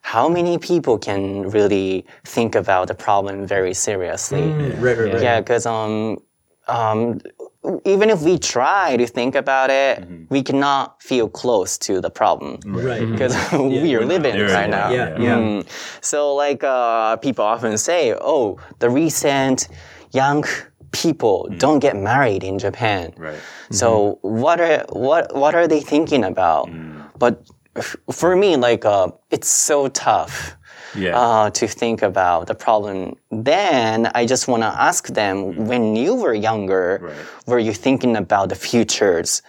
how many people can really think about the problem very seriously? Mm, right, right, right. Yeah, because um, um, even if we try to think about it, we cannot feel close to the problem right. because we are living there right yet, now. Yeah, yeah. Mm. So, like, uh, people often say, "Oh, the recent young people don't get married in Japan." Right. So, what are what what are they thinking about? But f- for me, like, uh, it's so tough Yeah. uh, to think about the problem. Then I just want to ask them: When you were younger, Right. were you thinking about the futures,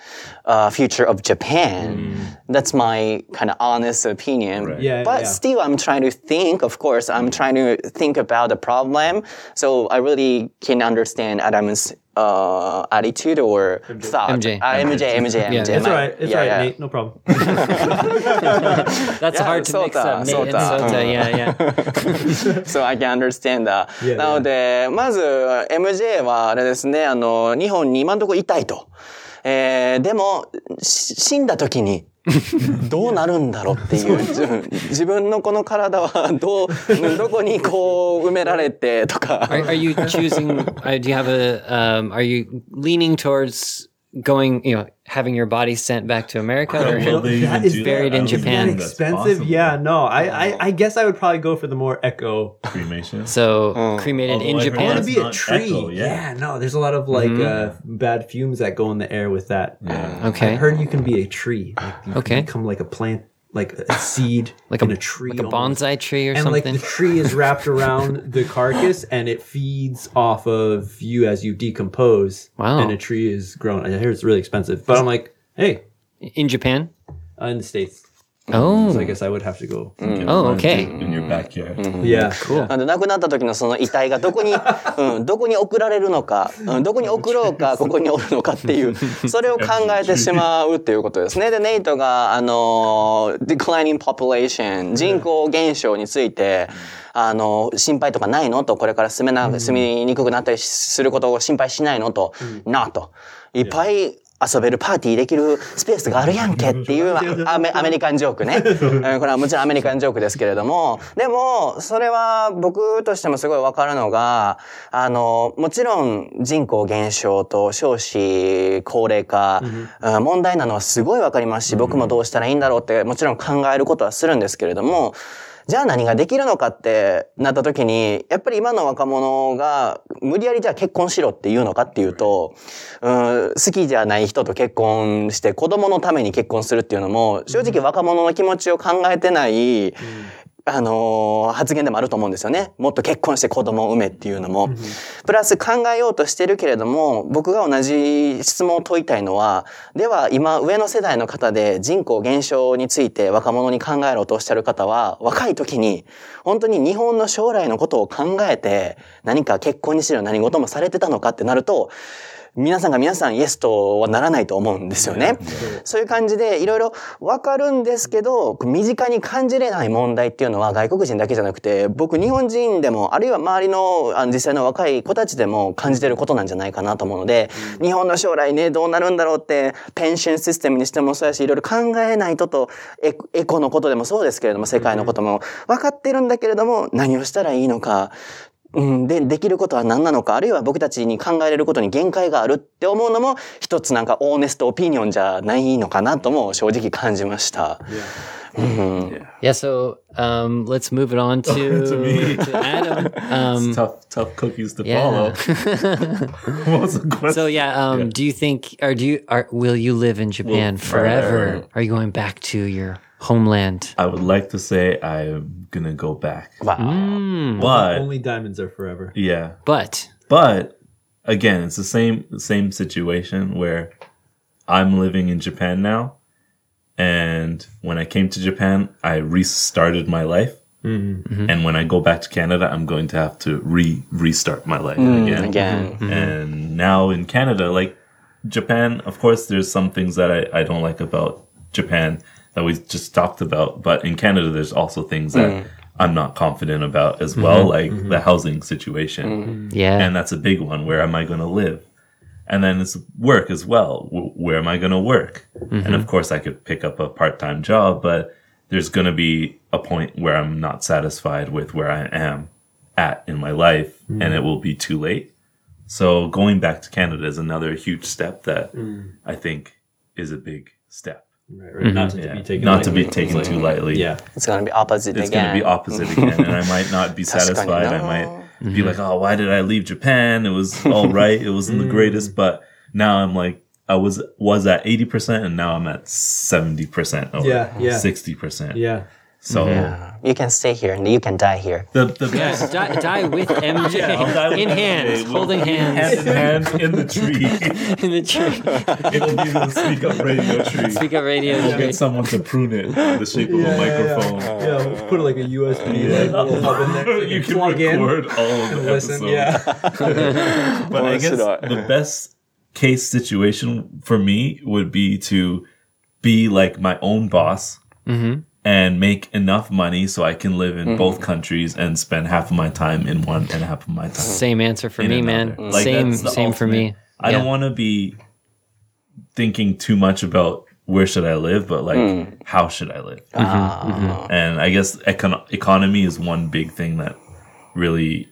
uh, future of Japan? That's my kind of honest opinion. Right. Yeah, but yeah. still, I'm trying to think. Of course, I'm trying to think about the problem. So I really can understand Adam's uh, attitude or thought. MJ. Uh, MJ, MJ, MJ. Yeah, It's my- all right. It's yeah, all right, yeah. Nate. No problem. That's Yeah, hard to mix Sota, up. Nate and Sota. Sota. Yeah, yeah. So I can understand that. やなので、まず MJ はあれですね、あの、日本に今のところいたいと。 えー、でも、し死んだ時に、どうなるんだろうっていう、自分のこの体はどう、どこにこう埋められてとか。Are, are you choosing? Uh, do you have a? Um, are you leaning towards going? You know, having your body sent back to America, or Will they that even is do buried that? in Japan. think Expensive? Yeah, no. I, I, I guess I would probably go for the more echo. Cremation. so cremated in Although I heard want Japan? to be a tree. echo, yeah. yeah. no, there's a lot of like uh, bad fumes that go in the air with that. I Okay, I heard you can be a tree. Like, you Okay. Can become like a plant, like a seed, like in a, a tree. like a almost. bonsai tree or something. And like the tree is wrapped around the carcass and it feeds off of you as you decompose. Wow. And a tree is grown. I hear it's really expensive. But I'm like, hey, in Japan? uh, in the States. Oh, So I guess I would have to go. Oh, okay. In your backyard. Yeah. cool. なんで亡くなった時のその遺体がどこに、うん、どこに送られるのか、うん、どこに送ろうか、ここにおるのかっていう、それを考えてしまうっていうことですね。で、ネイトが、あの、declining population、人口減少について、あの、心配とかないの？と、これから住めな、住みにくくなったりすることを心配しないの？と、なと。いっぱい遊べるパーティーできるスペースがあるやんけっていう あアメアメリカンジョークね。うんこれはもちろんアメリカンジョークですけれども、でも、それは僕としてもすごいわかるのが、あの、もちろん人口減少と少子高齢化、うん問題なのはすごいわかりますし、僕もどうしたらいいんだろうってもちろん考えることはするんですけれども、じゃあ何ができるのかってなった時に、やっぱり今の若者が無理やりじゃあ結婚しろっていうのかっていうと、うん、好きじゃない人と結婚して子供のために結婚するっていうのも、正直若者の気持ちを考えてない、あのー発言でもあると思うんですよね。もっと結婚して子供を産めっていうのも。プラス考えようとしてるけれども、僕が同じ質問を問いたいのは、では今上の世代の方で人口減少について若者に考えろとおっしゃる方は、若い時に本当に日本の将来のことを考えて何か結婚にしろ何事もされてたのかってなると、皆さんが皆さんイエスとはならないと思うんですよね。そういう感じでいろいろわかるんですけど、身近に感じれない問題っていうのは外国人だけじゃなくて、僕日本人でも、あるいは周りの実際の若い子たちでも感じてることなんじゃないかなと思うので、日本の将来ね、どうなるんだろうって、ペンションシステムにしてもそうやし、いろいろ考えないとと、エコエコのことでもそうですけれども、世界のことも分かってるんだけれども、何をしたらいいのか、うん、で、できることは何なのか、あるいは僕たちに考えれることに限界があるって思うのも、一つなんかオーネストオピニオンじゃないのかなとも正直感じました。Yeah. So um, let's move it on to To me. to Adam. Um, tough, tough cookies to yeah. follow. what was the question? So yeah, um, do you think, or do you, are, will you live in Japan Well, forever? forever. Are you going back to your homeland? I would like to say I'm gonna go back, Wow. Hmm. but Only diamonds are forever. yeah, But but again, it's the same same situation where I'm living in Japan now, and when I came to Japan, I restarted my life mm-hmm. And when I go back to Canada, I'm going to have to re restart my life hmm, again. again. Mm-hmm. And now in Canada, like Japan, of course, there's some things that I, I don't like about Japan that we just talked about. But in Canada, there's also things that mm. I'm not confident about as well, mm-hmm. like mm-hmm. the housing situation. Mm. Yeah. And that's a big one. Where am I going to live? And then it's work as well. W- where am I going to work? And mm-hmm. of course, I could pick up a part time job, but there's going to be a point where I'm not satisfied with where I am at in my life, mm. and it will be too late. So going back to Canada is another huge step that I think is a big step. Right, right. Not to mm-hmm. Yeah. be taken Not to be taken It's too lightly. Yeah. It's gonna be opposite again. It's going to be opposite again, and I might not be satisfied. I no. might mm-hmm. be like, "Oh, why did I leave Japan? It was all right. It wasn't the mm. greatest." But now I'm like, I was was at eighty percent, and now I'm at seventy percent or Yeah, yeah. sixty percent. Yeah. So You can stay here and you can die here. the the Yeah, best die, die with MJ I'll die with in MJ. hands, We'll- holding hands hand in hand in the tree. in the tree. It'll be the speak up radio tree. Speak up radio. We'll get someone to prune it in the shape of a microphone. Yeah, yeah. we'll put like a USB like, little hub in there. so you can plug in record all of the listen. episodes. Yeah. But I guess the best case situation for me would be to be like my own boss mm-hmm. And make enough money so I can live in mm-hmm. both countries and spend half of my time in one and half of my time Same answer for in me, another. man. Like, same, that's the same for me. ultimate. I don't want to be thinking too much about where should I live, but like mm. how should I live? Mm-hmm, mm-hmm. Ah. And I guess econ- economy is one big thing that really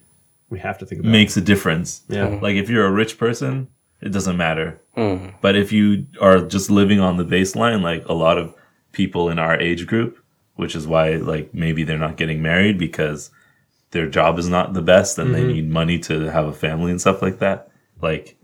We have to think about makes a difference. Yeah. Like if you're a rich person, it doesn't matter. Mm. But if you are just living on the baseline, like a lot of people in our age group, which is why like maybe they're not getting married because their job is not the best and they mm-hmm. need money to have a family and stuff like that. Like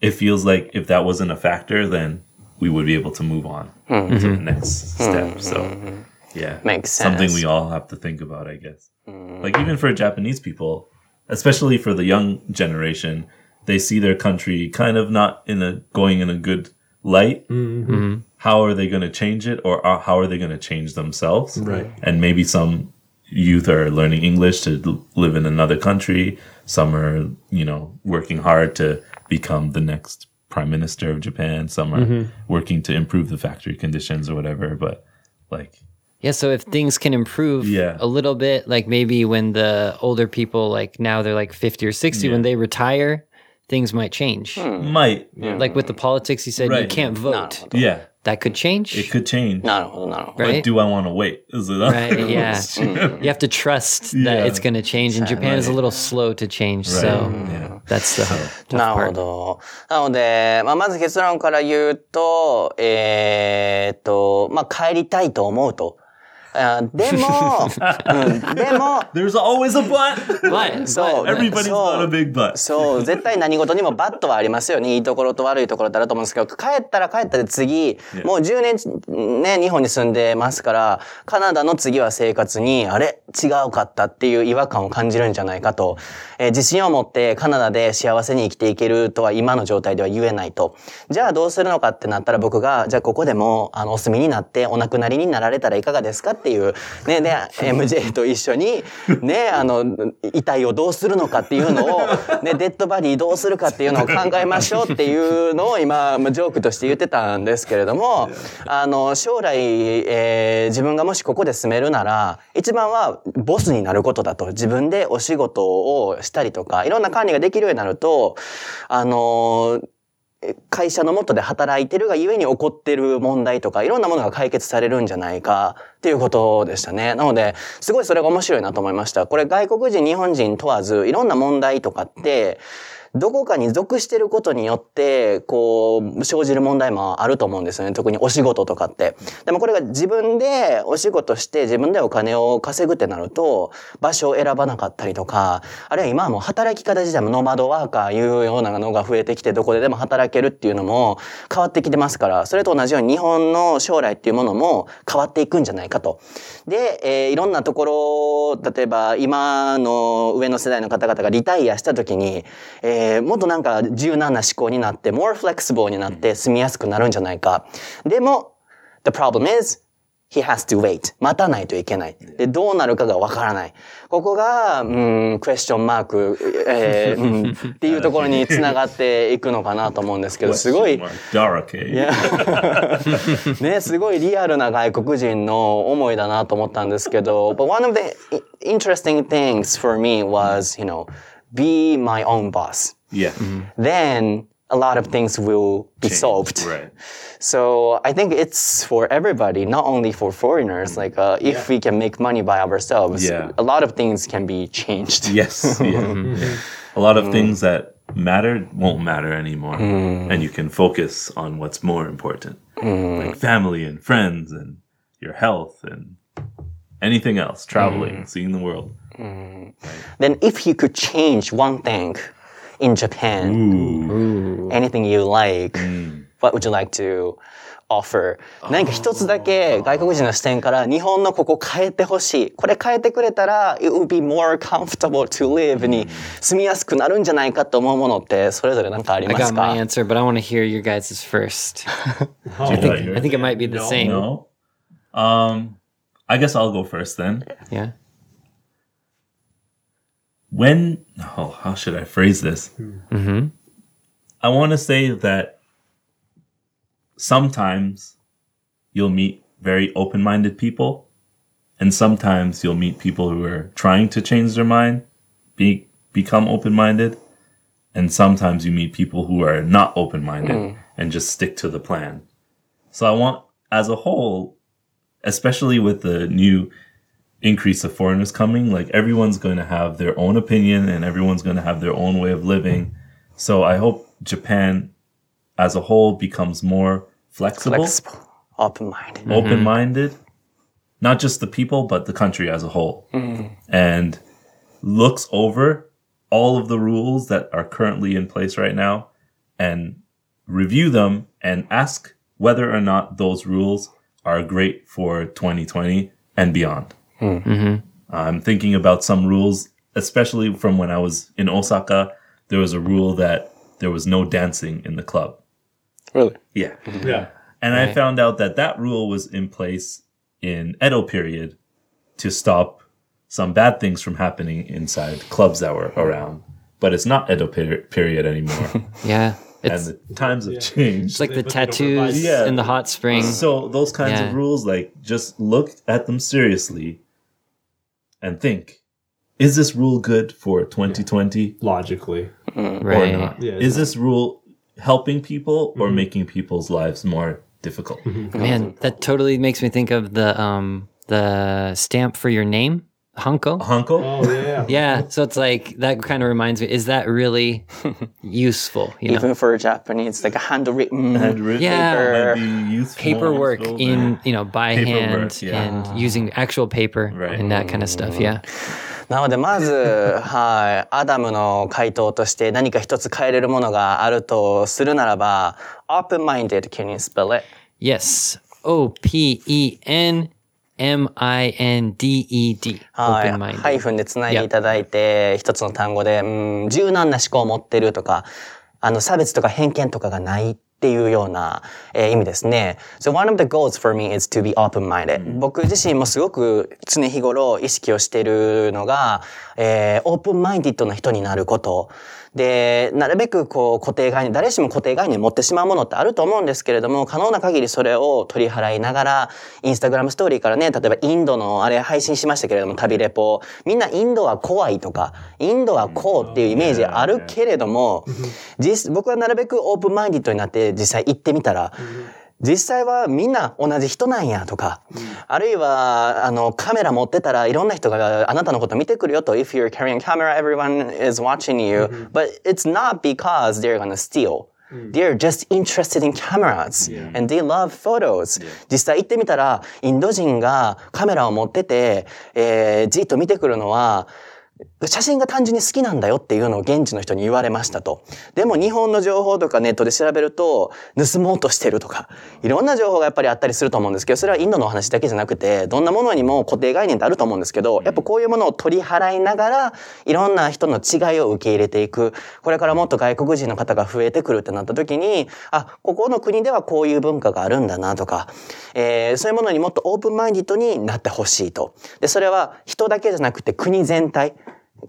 it feels like if that wasn't a factor, then we would be able to move on to the mm-hmm. next step. Mm-hmm. So yeah, Makes something we all have to think about, I guess. Like even for Japanese people, especially for the young generation, they see their country kind of not in a going in a good light. Mm-hmm. Mm-hmm. How are they going to change it, or are, how are they going to change themselves? Right. And maybe some youth are learning English to live in another country. Some are, you know, working hard to become the next prime minister of Japan. Some are mm-hmm. working to improve the factory conditions or whatever. But like, Yeah, so if things can improve Yeah. a little bit, like maybe when the older people, like now they're like 50 or 60, when they retire, things might change. might, Like with the politics, you said you Right. can't vote. yeah, That could change. it could change. なるほど、なるほど。 right? But do I want to wait? Is it Right, yeah. You have to trust that Yeah. it's going to change. And Japan is a little slow to change. So Yeah. that's the tough なるほ part. ど。なので、まあ、まず結論から言うと、えーっと、まあ、帰りたいと思うと。 あでも、うん、でも、There's always a but. そう Everybody's そう not a big but. そう、絶対何事にもバットはありますよね。いいところと悪いところってあると思うんですけど、帰ったら帰ったで次、もう10年ね、日本に住んでますから、カナダの次は生活に、あれ違うかったっていう違和感を感じるんじゃないかと。えー自信を持ってカナダで幸せに生きていけるとは今の状態では言えないと。じゃあどうするのかってなったら僕が、じゃあここでも、あの、お住みになってお亡くなりになられたらいかがですかっていう、ね、で、MJ と一緒に、ね、あの、遺体をどうするのかっていうのを、ね、デッドバディどうするかっていうのを考えましょうっていうのを今、まあジョークとして言ってたんですけれども、あの、将来、えー自分がもしここで住めるなら、一番はボスになることだと。自分でお仕事をしたりとか、いろんな管理ができるようになると、あの、会社の下で働いてるがゆえに起こってる問題とか、いろんなものが解決されるんじゃないかっていうことでしたね。なので、すごいそれが面白いなと思いました。これ外国人、日本人問わず、いろんな問題とかって、どこかに属してることによって、こう、生じる問題もあると思うんですよね。特にお仕事とかって。でもこれが自分でお仕事して自分でお金を稼ぐってなると、場所を選ばなかったりとか、あるいは今はもう働き方自体もノマドワーカーいうようなのが増えてきて、どこででも働けるっていうのも変わってきてますから、それと同じように日本の将来っていうものも変わっていくんじゃないかと。で、えーいろんなところ、例えば今の上の世代の方々がリタイアした時に、えーもっとなんか柔軟な思考になって、more flexible になって住みやすくなるんじゃないか。でも、the problem is, he has to wait. 待たないといけない。で、どうなるかがわからない。ここが、うん、クエスチョンマーク、えーうん、っていうところにつながっていくのかなと思うんですけど、すごい、ね、すごいリアルな外国人の思いだなと思ったんですけど、but one of the interesting things for me was, you know, be my own boss. Yeah. Mm-hmm. Then a lot of things will be solved. Right. So I think it's for everybody, not only for foreigners. Like uh, if we can make money by ourselves, Yeah. a lot of things can be changed. Yes. Yeah. Yeah. A lot of things that mattered won't matter anymore. Mm. And you can focus on what's more important. Mm. Like family and friends and your health and anything else, traveling, mm. seeing the world. Then if you could change one thing in Japan, anything you like, what would you like to offer? 何か一つだけ外国人の視点から日本のここ変えてほしい。これ変えてくれたら it would be more comfortable to live に住みやすくなるんじゃないかと思うものってそれぞれ何かあり I ます got か my answer, but I want to hear your guys' first. I think, I think it might be the same. no. Um, I guess I'll go first then. Yeah. when oh how should i phrase this? Mm-hmm. I want to say that sometimes you'll meet very open-minded people and sometimes you'll meet people who are trying to change their mind be become open-minded and sometimes you meet people who are not open-minded mm. and just stick to the plan. So i want as a whole especially with the new increase of foreigners coming, like everyone's going to have their own opinion and everyone's going to have their own way of living. So I hope Japan as a whole becomes more flexible, Flexible, open-minded. Mm-hmm. open minded, not just the people, but the country as a whole. Mm-hmm. And looks over all of the rules that are currently in place right now and review them and ask whether or not those rules are great for 2020 and beyond. Mm-hmm. I'm thinking about some rules, especially from when I was in Osaka. There was a rule that there was no dancing in the club. Really? Yeah. Yeah. And I found out that that rule was in place in Edo period to stop some bad things from happening inside clubs that were around. But it's not Edo per- period anymore. Yeah. and the times have changed. it's like the they don't tattoos provide- Yeah. in the hot spring. So those kinds Yeah. of rules, like just look at them seriously and think, is this rule good for 2020 Logically. Mm. or right. not? Yeah, is this rule helping people or mm-hmm. making people's lives more difficult? Mm-hmm. Man, that totally makes me think of the um the stamp for your name, Hanko. Hanko. Oh yeah. yeah. So it's like that kind of reminds me. Is that really useful? You know? Even for a Japanese, like a handwritten, handwritten yeah, paper, paperwork in you know by hand yeah. and using actual paper right. and that kind of stuff. Yeah. なので、まず、はい、アダムの回答として何か一つ変えれるものがあるとするならば、open-minded, can you spell it? Yes. O P E N. P E N M I N D E D. はい、minded. ハイフンでつないでいただいて、一つの単語で、うん、柔軟な思考を持ってるとか、あの、差別とか偏見とかがないっていうような、えー意味ですね。So one of the goals for me is to be open-minded、僕自身もすごく常日頃意識をしているのが、えー、オープンマインディッドな人になること。で、なるべくこう固定概念、誰しも固定概念持ってしまうものってあると思うんですけれども、可能な限りそれを取り払いながら、インスタグラムストーリーからね、例えばインドのあれ配信しましたけれども、旅レポ。みんなインドは怖いとか、インドはこうっていうイメージあるけれども、実、僕はなるべくオープンマインディッドになって実際行ってみたら、実際はみんな同じ人なんやとか、あるいは、あの、カメラ持ってたらいろんな人があなたのこと見てくるよと、if you're carrying a camera, everyone is watching you, but it's not because they're gonna steal. They're just interested in cameras and they love photos. 実際行ってみたら、インド人がカメラを持ってて、えーじっと見てくるのは、写真が単純に好きなんだよっていうのを現地の人に言われましたと。でも日本の情報とかネットで調べると、盗もうとしてるとか、いろんな情報がやっぱりあったりすると思うんですけど、それはインドのお話だけじゃなくて、どんなものにも固定概念ってあると思うんですけど、やっぱこういうものを取り払いながら、いろんな人の違いを受け入れていく。これからもっと外国人の方が増えてくるってなった時に、あ、ここの国ではこういう文化があるんだなとか、えーそういうものにもっとオープンマインディッドになってほしいと。で、それは人だけじゃなくて国全体。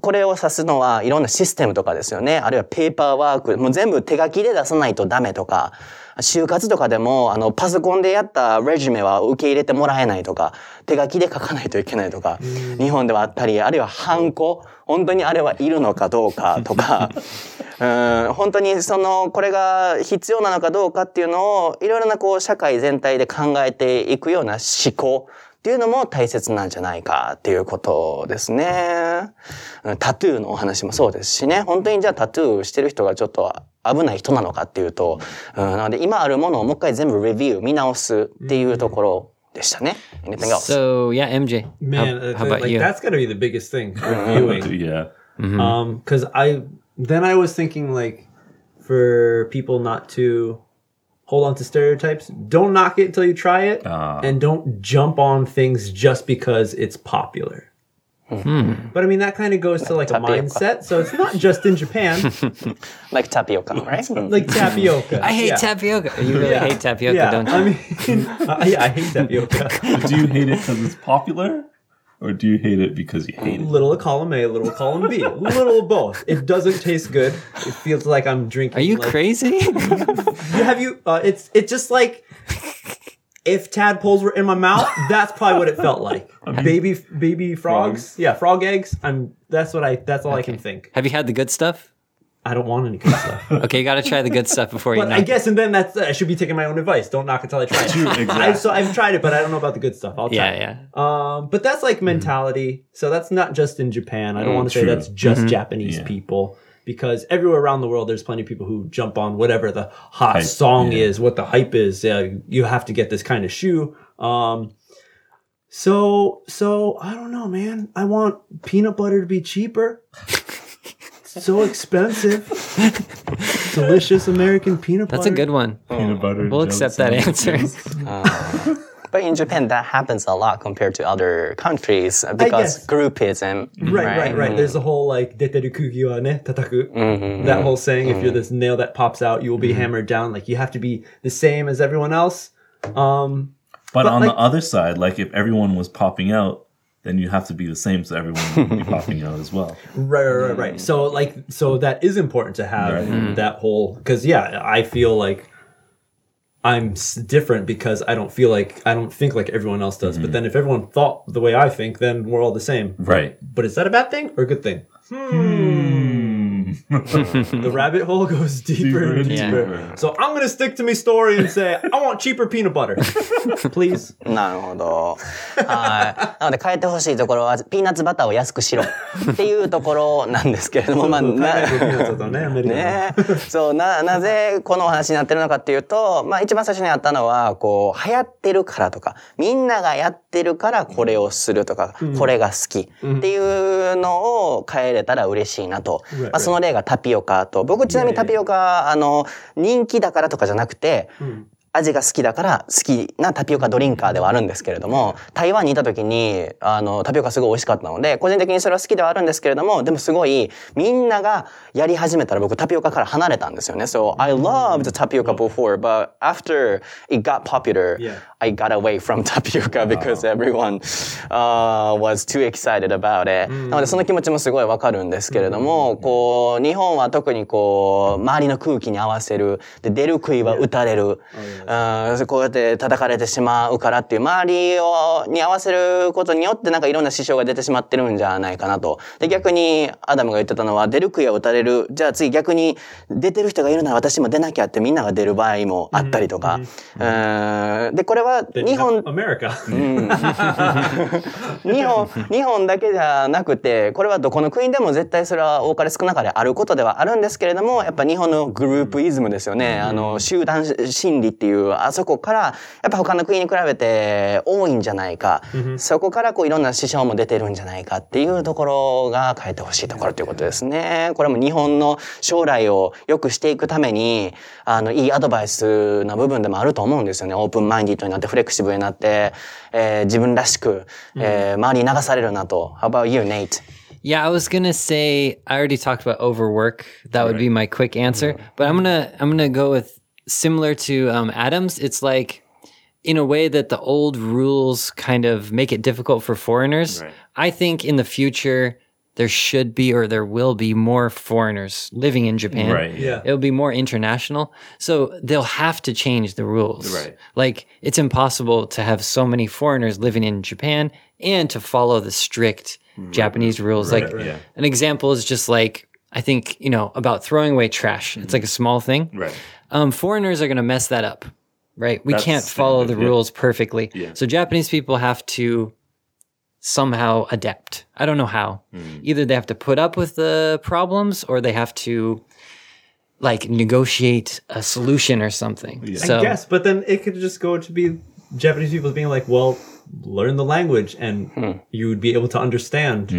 これを指すのはいろんなシステムとかですよね。あるいはペーパーワーク。もう全部手書きで出さないとダメとか。就活とかでも、あの、パソコンでやったレジュメは受け入れてもらえないとか、手書きで書かないといけないとか、日本ではあったり、あるいはハンコ。本当にあれはいるのかどうかとか、うん、本当にその、これが必要なのかどうかっていうのを、いろいろなこう、社会全体で考えていくような思考。っていうのも大切なんじゃないかっていうことですね。うんタトゥーのお話もそうですしね。本当にじゃあタトゥーしてる人がちょっと危ない人なのかっていうと、うん、なので今あるものをもう一回全部レビュー、見直すっていうところでしたね。Anything else? So yeah, MJ. Man, how, uh, how about like you? that's got to be the biggest thing reviewing. yeah. Um, because I then I was thinking like for people not to hold on to stereotypes, don't knock it until you try it, Ah. and don't jump on things just because it's popular. But I mean that kind of goes to like a mindset. So it's not just in Japan, like tapioca, right? Like tapioca. I hate yeah. tapioca. You really Yeah. hate tapioca, yeah, don't you? I mean, uh, yeah, I hate tapioca. do you hate it because it's popular, or do you hate it because you hate it? little of column A, little of column B, little of both. It doesn't taste good. It feels like I'm drinking. Are you like, crazy? Have you? Uh, it's it's just like if tadpoles were in my mouth. That's probably what it felt like. baby baby frogs. Yeah, frog eggs. I'm. That's what I. That's all I can think. Have you had the good stuff? I don't want any good stuff. Okay, you got to try the good stuff before you But knock. I guess, and then that's I should be taking my own advice. Don't knock until I try it. I, so I've tried it, but I don't know about the good stuff. I'll try. Yeah, it. yeah. Um, but that's like mentality. So that's not just in Japan. I don't want to say that's just Japanese Yeah. people because everywhere around the world, there's plenty of people who jump on whatever the hot Hype, song yeah. is, what the hype is. Yeah, you have to get this kind of shoe. Um, so so I don't know, man. I want peanut butter to be cheaper. It's so expensive. Delicious American peanut butter. That's a good one. Oh. Peanut butter. We'll accept that answer. But in Japan, that happens a lot compared to other countries because guess. groupism. Right, right, right. Mm-hmm. There's a whole like deteru kugi wa ne tataku. Mm-hmm. That whole saying, if mm-hmm. you're this nail that pops out, you will be hammered down. Like you have to be the same as everyone else. Um, But, on like- the other side, like if everyone was popping out, then you have to be the same, so everyone would be popping out as well. right, right, right, right. So like, so that is important to have that whole because yeah, I feel like I'm different because I don't feel like I don't think like everyone else does. But then if everyone thought the way I think, then we're all the same. Right. But is that a bad thing or a good thing? Hmm. the rabbit hole goes deeper and and deeper. deeper. So I'm gonna stick to my story and say I want cheaper peanut butter, please. なるほど。はい。なので変えてほしいところは、ピーナッツバターを安くしろっていうところなんですけれども、まあ、なねそう、な、なぜこのお話になってるのかっていうと、まあ一番最初にあったのは、こう、流行ってるからとか、みんながやってるからこれをするとか、これが好きっていうのを変えれたら嬉しいなと。Right, まあその例がタピオカと、僕ちなみにタピオカ、あの、人気だからとかじゃなくて、味が好きだから好きなタピオカドリンカーではあるんですけれども、台湾にいた時に、あの、タピオカすごい美味しかったので、個人的にそれは好きではあるんですけれども、でもすごい、みんながやり始めたら僕タピオカから離れたんですよね。So, I loved tapioca before, but after it got popular. I got away from tapioca because everyone uh, was too excited about it. なのでその気持ちもすごいわかるんですけれども、こう、日本は特にこう、周りの空気に合わせる。で、出る杭は打たれる。うんこうやって叩かれてしまうからっていう、周りを、に合わせることによってなんかいろんな支障が出てしまってるんじゃないかなと。で、逆にアダムが言ってたのは、出る杭は打たれる。じゃあ次逆に出てる人がいるなら私も出なきゃってみんなが出る場合もあったりとか。うんで、これは日本. 日本、日本だけじゃなくて、これはどこの国でも絶対それは多かれ少なかれあることではあるんですけれども、やっぱ日本のグループイズムですよね。あの、集団心理っていいう、あそこから、やっぱ他の国に比べて多いんじゃないか。そこからこういろんな支障も出てるんじゃないかっていうところが変えてほしいところということですね。これも日本の将来を良くしていくために、あの、いいアドバイスな部分でもあると思うんですよね。オープンマインディッドになって、フレキシブルになって、えー自分らしく、えー周りに流されるなと。How about you, Nate? Yeah, I was gonna say I already talked about overwork. That would be my quick answer. But I'm gonna I'm gonna go with similar to um, Adams. It's like in a way that the old rules kind of make it difficult for foreigners. Right. I think in the future there should be or there will be more foreigners living in Japan. Right. Yeah. It'll be more international. So they'll have to change the rules. Right. Like it's impossible to have so many foreigners living in Japan and to follow the strict Japanese rules. like yeah. an example is just like I think, you know, about throwing away trash. It's like a small thing. Right. Um, foreigners are going to mess that up, right? We That's can't follow the yeah. rules perfectly. Yeah. So Japanese people have to somehow adapt. I don't know how. Hmm. Either they have to put up with the problems or they have to like negotiate a solution or something. So I guess, but then it could just go to be Japanese people being like, well, learn the language and you would be able to understand.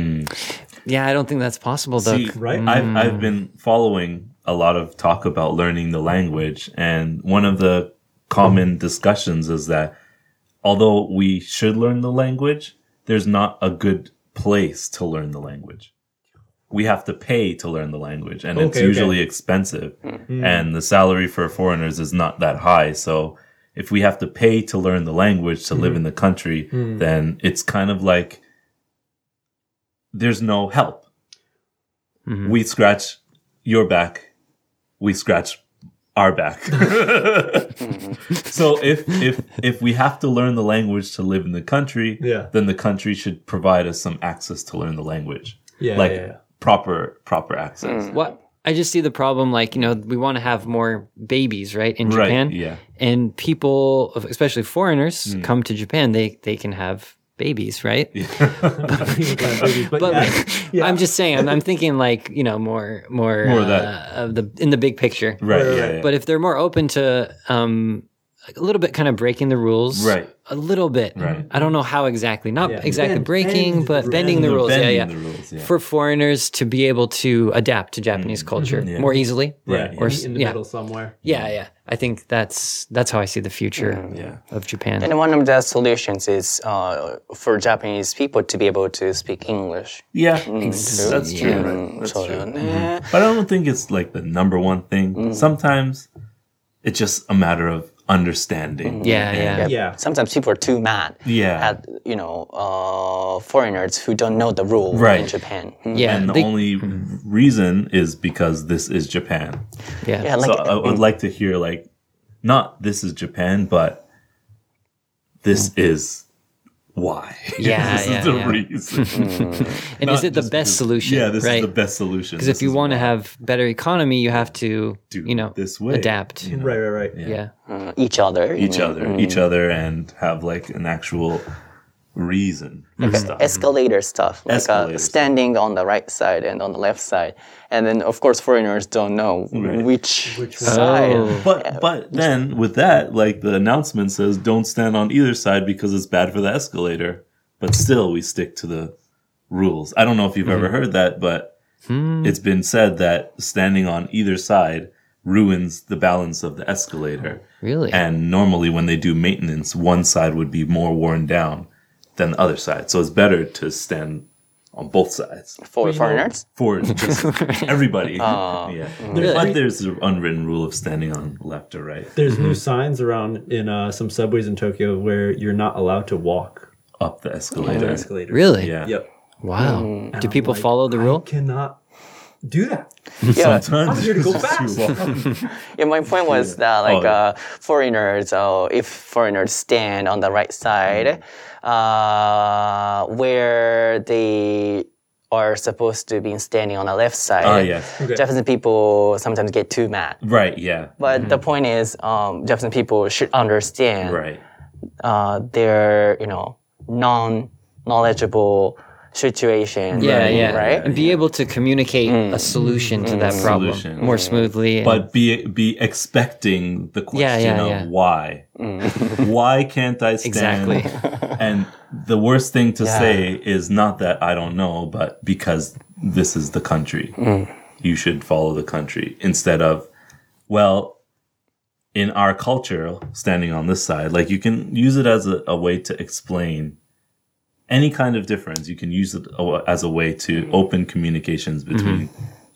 yeah, I don't think that's possible though. See, right? I've, I've been following a lot of talk about learning the language, and one of the common discussions is that although we should learn the language, there's not a good place to learn the language. We have to pay to learn the language, and it's Okay, okay. usually expensive, hmm. and the salary for foreigners is not that high. So if we have to pay to learn the language to live hmm. in the country, hmm. then it's kind of like there's no help. Mm-hmm. We scratch your back, we scratch our back. so if if if we have to learn the language to live in the country, Yeah. then the country should provide us some access to learn the language. Yeah, like yeah, yeah. proper proper access. What I just see the problem like, you know, we want to have more babies, right, in Right, Japan. yeah. And people, especially foreigners, Hmm. come to Japan, they they can have babies, right? but But yeah, yeah. I'm just saying, I'm, I'm thinking like, you know, more more, More of that. uh, of the in the big picture. Right, Right, yeah, right. But if they're more open to um a little bit kind of breaking the rules. Right. A little bit. Right. I don't know how exactly. Not yeah. exactly bend, breaking, bend, but bending the, rules. Bending yeah, yeah. Rules, yeah. For foreigners to be able to adapt to Japanese mm-hmm. culture mm-hmm. Yeah. more easily. Right. Or in the middle somewhere. Yeah, yeah. I think that's that's how I see the future mm-hmm. yeah. of Japan. And one of the solutions is uh, for Japanese people to be able to speak English. Yeah, mm-hmm. that's true. Right? That's true. Mm-hmm. But I don't think it's like the number one thing. Mm-hmm. Sometimes it's just a matter of understanding. Yeah, yeah. Yeah. Sometimes people are too mad Yeah. at you know uh, foreigners who don't know the rule Right. in Japan. Mm. Yeah, And the they- only reason is because this is Japan. yeah. Yeah, like so I would like to hear like not this is Japan, but this is why. Yeah, this yeah, is the yeah. reason. and is it the best this- solution? yeah, this right? is the best solution. Because if you want to have better economy, you have to, Do you know, this way, adapt. you know? Right, right, right. Yeah. uh, each other. each Mm. other, each other, and have like an actual reason for stuff. Mm-hmm. escalator stuff, like uh, Escalator stuff. standing on the right side and on the left side, and then of course foreigners don't know which, which side. Oh. But but then with that, like the announcement says, don't stand on either side because it's bad for the escalator. But still, we stick to the rules. I don't know if you've ever mm-hmm. heard that, but hmm. it's been said that standing on either side ruins the balance of the escalator. Really? And normally, when they do maintenance, one side would be more worn down than the other side. So it's better to stand on both sides For foreigners, for just everybody. Uh, yeah. Mm-hmm. But there's an unwritten rule of standing on left or right There's new mm-hmm. signs around in uh, some subways in Tokyo where you're not allowed to walk up the on the escalator. escalator. Really? Yeah. Yep. Wow. Mm. And Do people like, follow the I rule? cannot do that. yeah. Sometimes I'm here to go it's just too long. Yeah, my point was that like Oh, yeah. uh, foreigners, uh, if foreigners stand on the right side, uh, where they are supposed to be standing on the left side, Oh, yes. Okay. Japanese people sometimes get too mad. Right, yeah. But the point is, um, Japanese people should understand Right. uh, their, you know, non-knowledgeable situation. Yeah, yeah. Right? And be able to communicate mm. a solution to that mm. problem Solution. more smoothly. and- but be be expecting the question Yeah, yeah, of yeah. why. Mm. why can't I stand? Exactly. and the worst thing to Yeah. say is not that I don't know, but because this is the country, you should follow the country instead of, well, in our culture, standing on this side, like you can use it as a, a way to explain any kind of difference. You can use it as a way to open communications between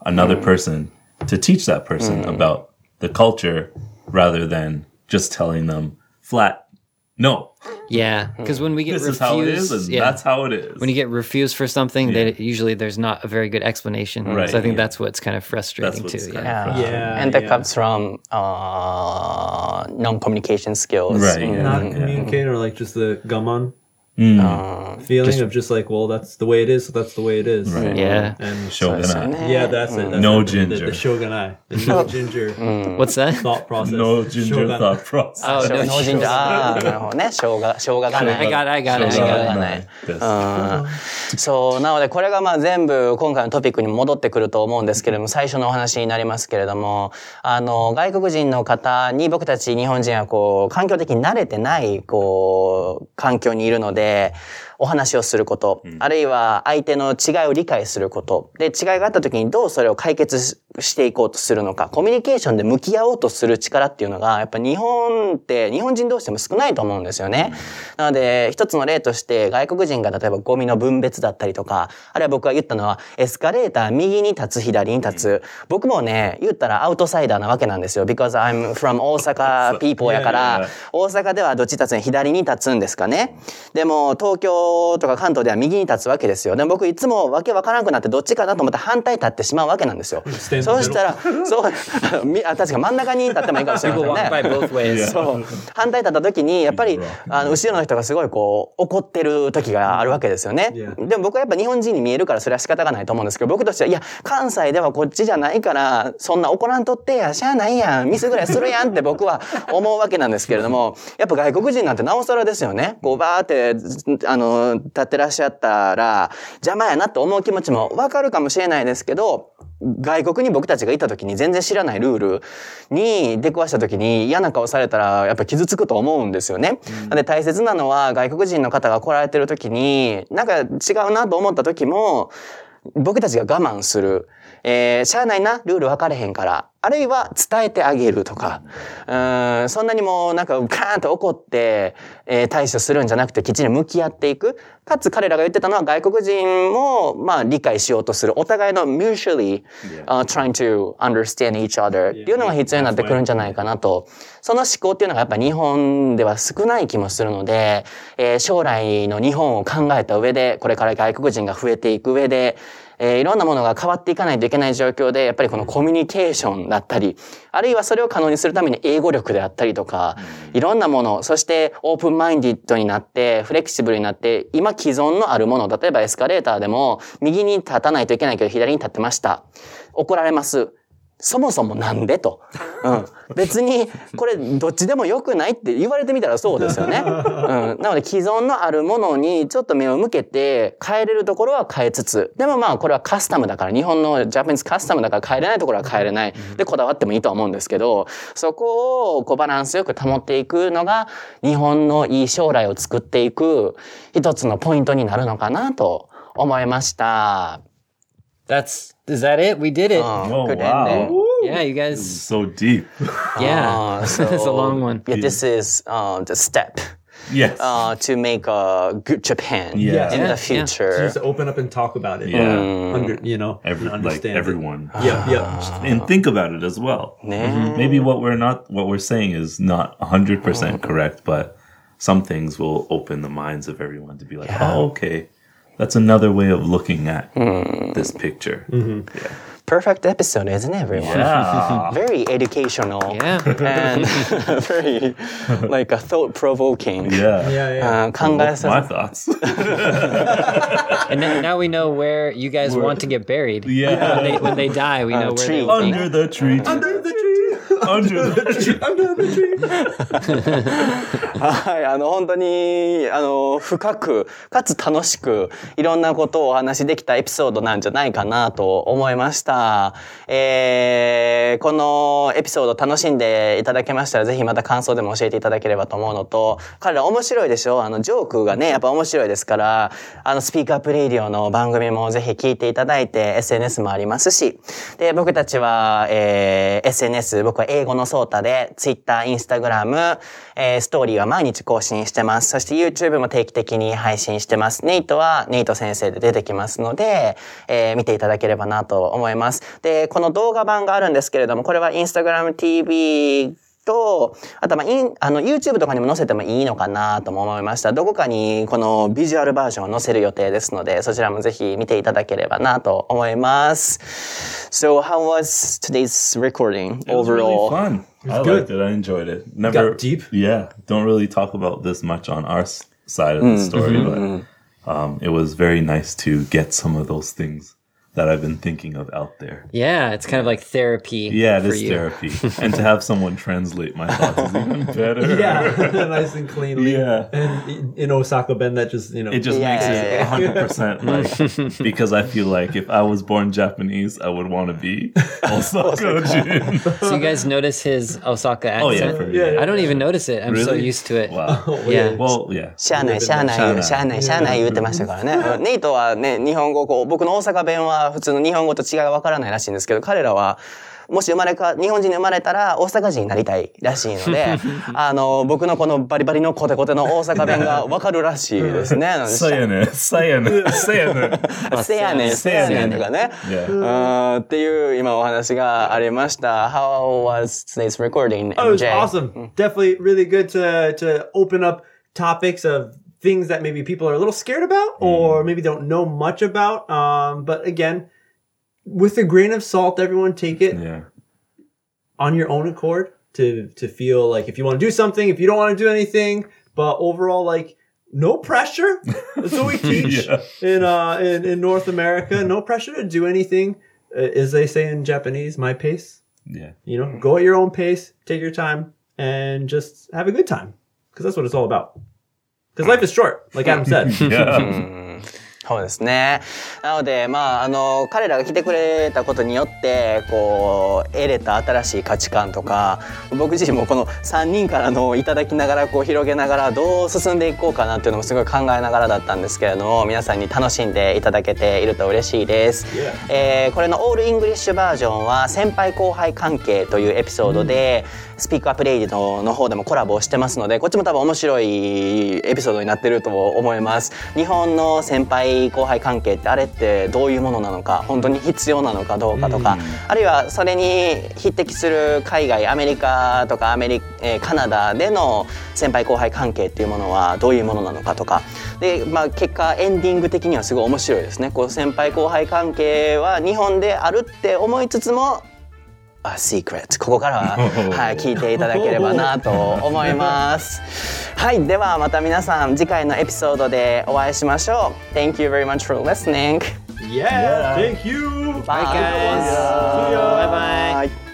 another person to teach that person about the culture rather than just telling them flat, no, yeah, because when we get this refused, is how it is, and yeah, that's how it is. when you get refused for something, they, usually there's not a very good explanation. Right, So I think yeah. that's what's kind of frustrating too. Yeah. of Yeah. Yeah, and that yeah. comes from uh, non-communication skills. Right, Mm. yeah. Not Yeah. communicating or like just the gaman Mm. Uh, feeling of just like, well, that's the way it is, so that's the way it is. Right. Yeah. And Shogunai. yeah, that's it. That's No it. Ginger. The, the shogunai, the no ginger What's that? thought process. No ginger Shogunai. thought process. Oh, 生 no, 姜ジンジャーあーなるほどね生姜生姜がない I got it, I got it, I got が it. そうなのでこれがまあ全部今回のトピックに戻ってくると思うんですけれども最初のお話になりますけれどもあの外国人の方に僕たち日本人はこう環境的に慣れてないこう環境にいるのでえ、お話をすること、あるいは相手の違いを理解すること。で違いがあった時にどうそれを解決ししていこうとするのか。コミュニケーションで向き合おうとする力っていうのがやっぱ日本って日本人同士でも少ないと思うんですよね。なので一つの例として外国人が例えばゴミの分別だったりとかあるいは僕が言ったのはエスカレーター右に立つ左に立つ。僕もね言ったらアウトサイダーなわけなんですよ。Because I'm from 大阪 people やから。大阪ではどっち立つん左に立つんですかね。でも東京とか関東では右に立つわけですよ。でも僕いつもわけわからなくなってどっちかなと思って反対立ってしまうわけなんですよ。そうしたらそう みあ確か真ん中に立ってもいいかもしれませ People ん walk by ね.そう。反対立った時にやっぱりあの後ろの人がすごいこう怒ってる時があるわけですよね。でも僕はやっぱ日本人に見えるからそれは仕方がないと思うんですけど僕としてはいや関西ではこっちじゃないからそんな怒らんとってやしゃあないやんミスぐらいするやんって僕は思うわけなんですけれどもやっぱ外国人なんてなおさらですよね。こうバーってあの立ってらっしゃったら邪魔やなって思う気持ちもわかるかもしれないですけど外国に僕たちがいた時に全然知らないルールに出くわした時に嫌な顔されたらやっぱ傷つくと思うんですよね。なんで大切なのは外国人の方が来られてる時になんか違うなと思った時も僕たちが我慢する。えー、しゃあないな、ルール分かれへんから。あるいは伝えてあげるとか。うーん、そんなにもうなんかカーンと怒って、えー対処するんじゃなくてきっちり向き合っていく。かつ彼らが言ってたのは外国人も、まあ理解しようとする。お互いの mutually、uh, trying to understand each other っていうのが必要になってくるんじゃないかなと。その思考っていうのがやっぱ日本では少ない気もするので、えー将来の日本を考えた上で、これから外国人が増えていく上で、えーいろんなものが変わっていかないといけない状況で、やっぱりこのコミュニケーションだったり、あるいはそれを可能にするために英語力であったりとか、いろんなもの、そしてオープンマインディッドになって、フレキシブルになって、今既存のあるもの、例えばエスカレーターでも、右に立たないといけないけど左に立ってました。怒られます。そもそもなんでと。うん。別に、これ、どっちでも良くないって言われてみたらそうですよね。うん。なので、既存のあるものにちょっと目を向けて、変えれるところは変えつつ、でもまあ、これはカスタムだから、日本のジャパニーズカスタムだから変えれないところは変えれない。で、こだわってもいいとは思うんですけど、そこを、こう、バランスよく保っていくのが、日本のいい将来を作っていく、一つのポイントになるのかなと思いました。That's is that it? We did it. Oh, good wow. ending. yeah, you guys. So deep. Yeah, Uh, so that's a long one. Yeah, this is uh, the step Yes. uh, to make a good Japan Yeah. in Yeah, the yeah. future. Just open up and talk about it. Yeah. Under, you know, Every, and like understand it. everyone. Yeah, yeah. and think about it as well. 네. Maybe what we're not, what we're saying is not 100% correct, but some things will open the minds of everyone to be like, oh, okay, that's another way of looking at mm. this picture. Mm-hmm. Yeah. Perfect episode, isn't it, everyone? Yeah. very educational. Yeah. And very like thought provoking. Yeah. Yeah. yeah. Uh, well, my thoughts. and then, now we know where you guys We're, want to get buried. Yeah. When they, when they die, we know where tree. they Under the tree. Under the tree. はい、あの、本当に、あの、深く、かつ楽しく、いろんなことをお話しできたエピソードなんじゃないかなと思いました。えー、このエピソード楽しんでいただけましたら、ぜひまた感想でも教えていただければと思うのと、彼ら面白いでしょ？あの、ジョークがね、やっぱ面白いですから、あの、スピークアップレイディオの番組もぜひ聞いていただいて、SNS もありますし、で、僕たちは、えー、SNS、僕は英語のソータで、Twitter、Instagram、えー、ストーリーは毎日更新してます。そして YouTube も定期的に配信してます。ネイトはネイト先生で出てきますので、えー見ていただければなと思います。で、この動画版があるんですけれども、これは Instagram TV と、あとはまあ、インあの、YouTube とかにも載せてもいいのかなとも思いました。どこかにこのビジュアルバージョンを載せる予定ですので、そちらもぜひ見ていただければなと思います。So, how was today's recording It was really overall? fun. I good. liked it. I enjoyed it. Never deep. Yeah, don't really talk about this much on our side of the story, but um, it was very nice to get some of those things that I've been thinking of out there. Yeah, it's kind of like therapy. Yeah, for this you. therapy, and to have someone translate my thoughts is even better. Yeah, nice and cleanly. Yeah. And in- in Osaka, Ben, that just you know. It just Yeah, makes yeah, it yeah. hundred percent like because I feel like if I was born Japanese, I would want to be Osaka Jin. So you guys notice his Osaka accent? oh yeah, for Yeah, yeah. I don't even notice it. I'm so Really? used to it. Wow. Yeah. Well, yeah. しゃあない、しゃあない、しゃあない、しゃあない言ってましたからね。ネイトはね、日本語、こう、僕の大阪弁は 普通の日本語と違いがわからないらしいんですけど、彼らは、もし生まれか、日本人に生まれたら大阪人になりたいらしいので、あの、僕のこのバリバリのコテコテの大阪弁がわかるらしいですね。なので Sayane, sayane, sayane. せやねん、せやねん とかね。うんっていう今お話がありました。How was today's recording? Oh, it was awesome. Definitely really good to to open up topics of things that maybe people are a little scared about or maybe don't know much about. Um, but again, with a grain of salt, everyone take it Yeah. on your own accord to to feel like if you want to do something, if you don't want to do anything, but overall like no pressure. That's what we teach Yeah. in uh in, in North America. No pressure to do anything. Uh, as they say in Japanese, my pace. Yeah. You know, go at your own pace, take your time, and just have a good time. Because that's what it's all about. Because life is short, like Adam said. Yeah. そうですね。なので、まあ、あの、彼らが来てくれたことによって、こう、得れた新しい価値観とか、僕自身もこの3人からのいただきながら、こう、広げながら、どう進んでいこうかなっていうのもすごい考えながらだったんですけれども、皆さんに楽しんでいただけていると嬉しいです。えーこれのオールイングリッシュバージョンは、先輩後輩関係というエピソードで、スピークアップレイディのの方でもコラボをしてますので、こっちも多分面白いエピソードになってると思います。日本の先輩後輩関係ってあれってどういうものなのか、本当に必要なのかどうかとか、あるいはそれに匹敵する海外、アメリカとかアメリ、えーカナダでの先輩後輩関係っていうものはどういうものなのかとか、で、まあ結果エンディング的にはすごい面白いですね。こう先輩後輩関係は日本であるって思いつつも、あ、secret。ここからは、はい、聞いていただければなと思います。はい、ではまた皆さん次回のエピソードでお会いしましょう。Thank you very much for listening. yeah, thank you. Bye, guys. Bye. Bye.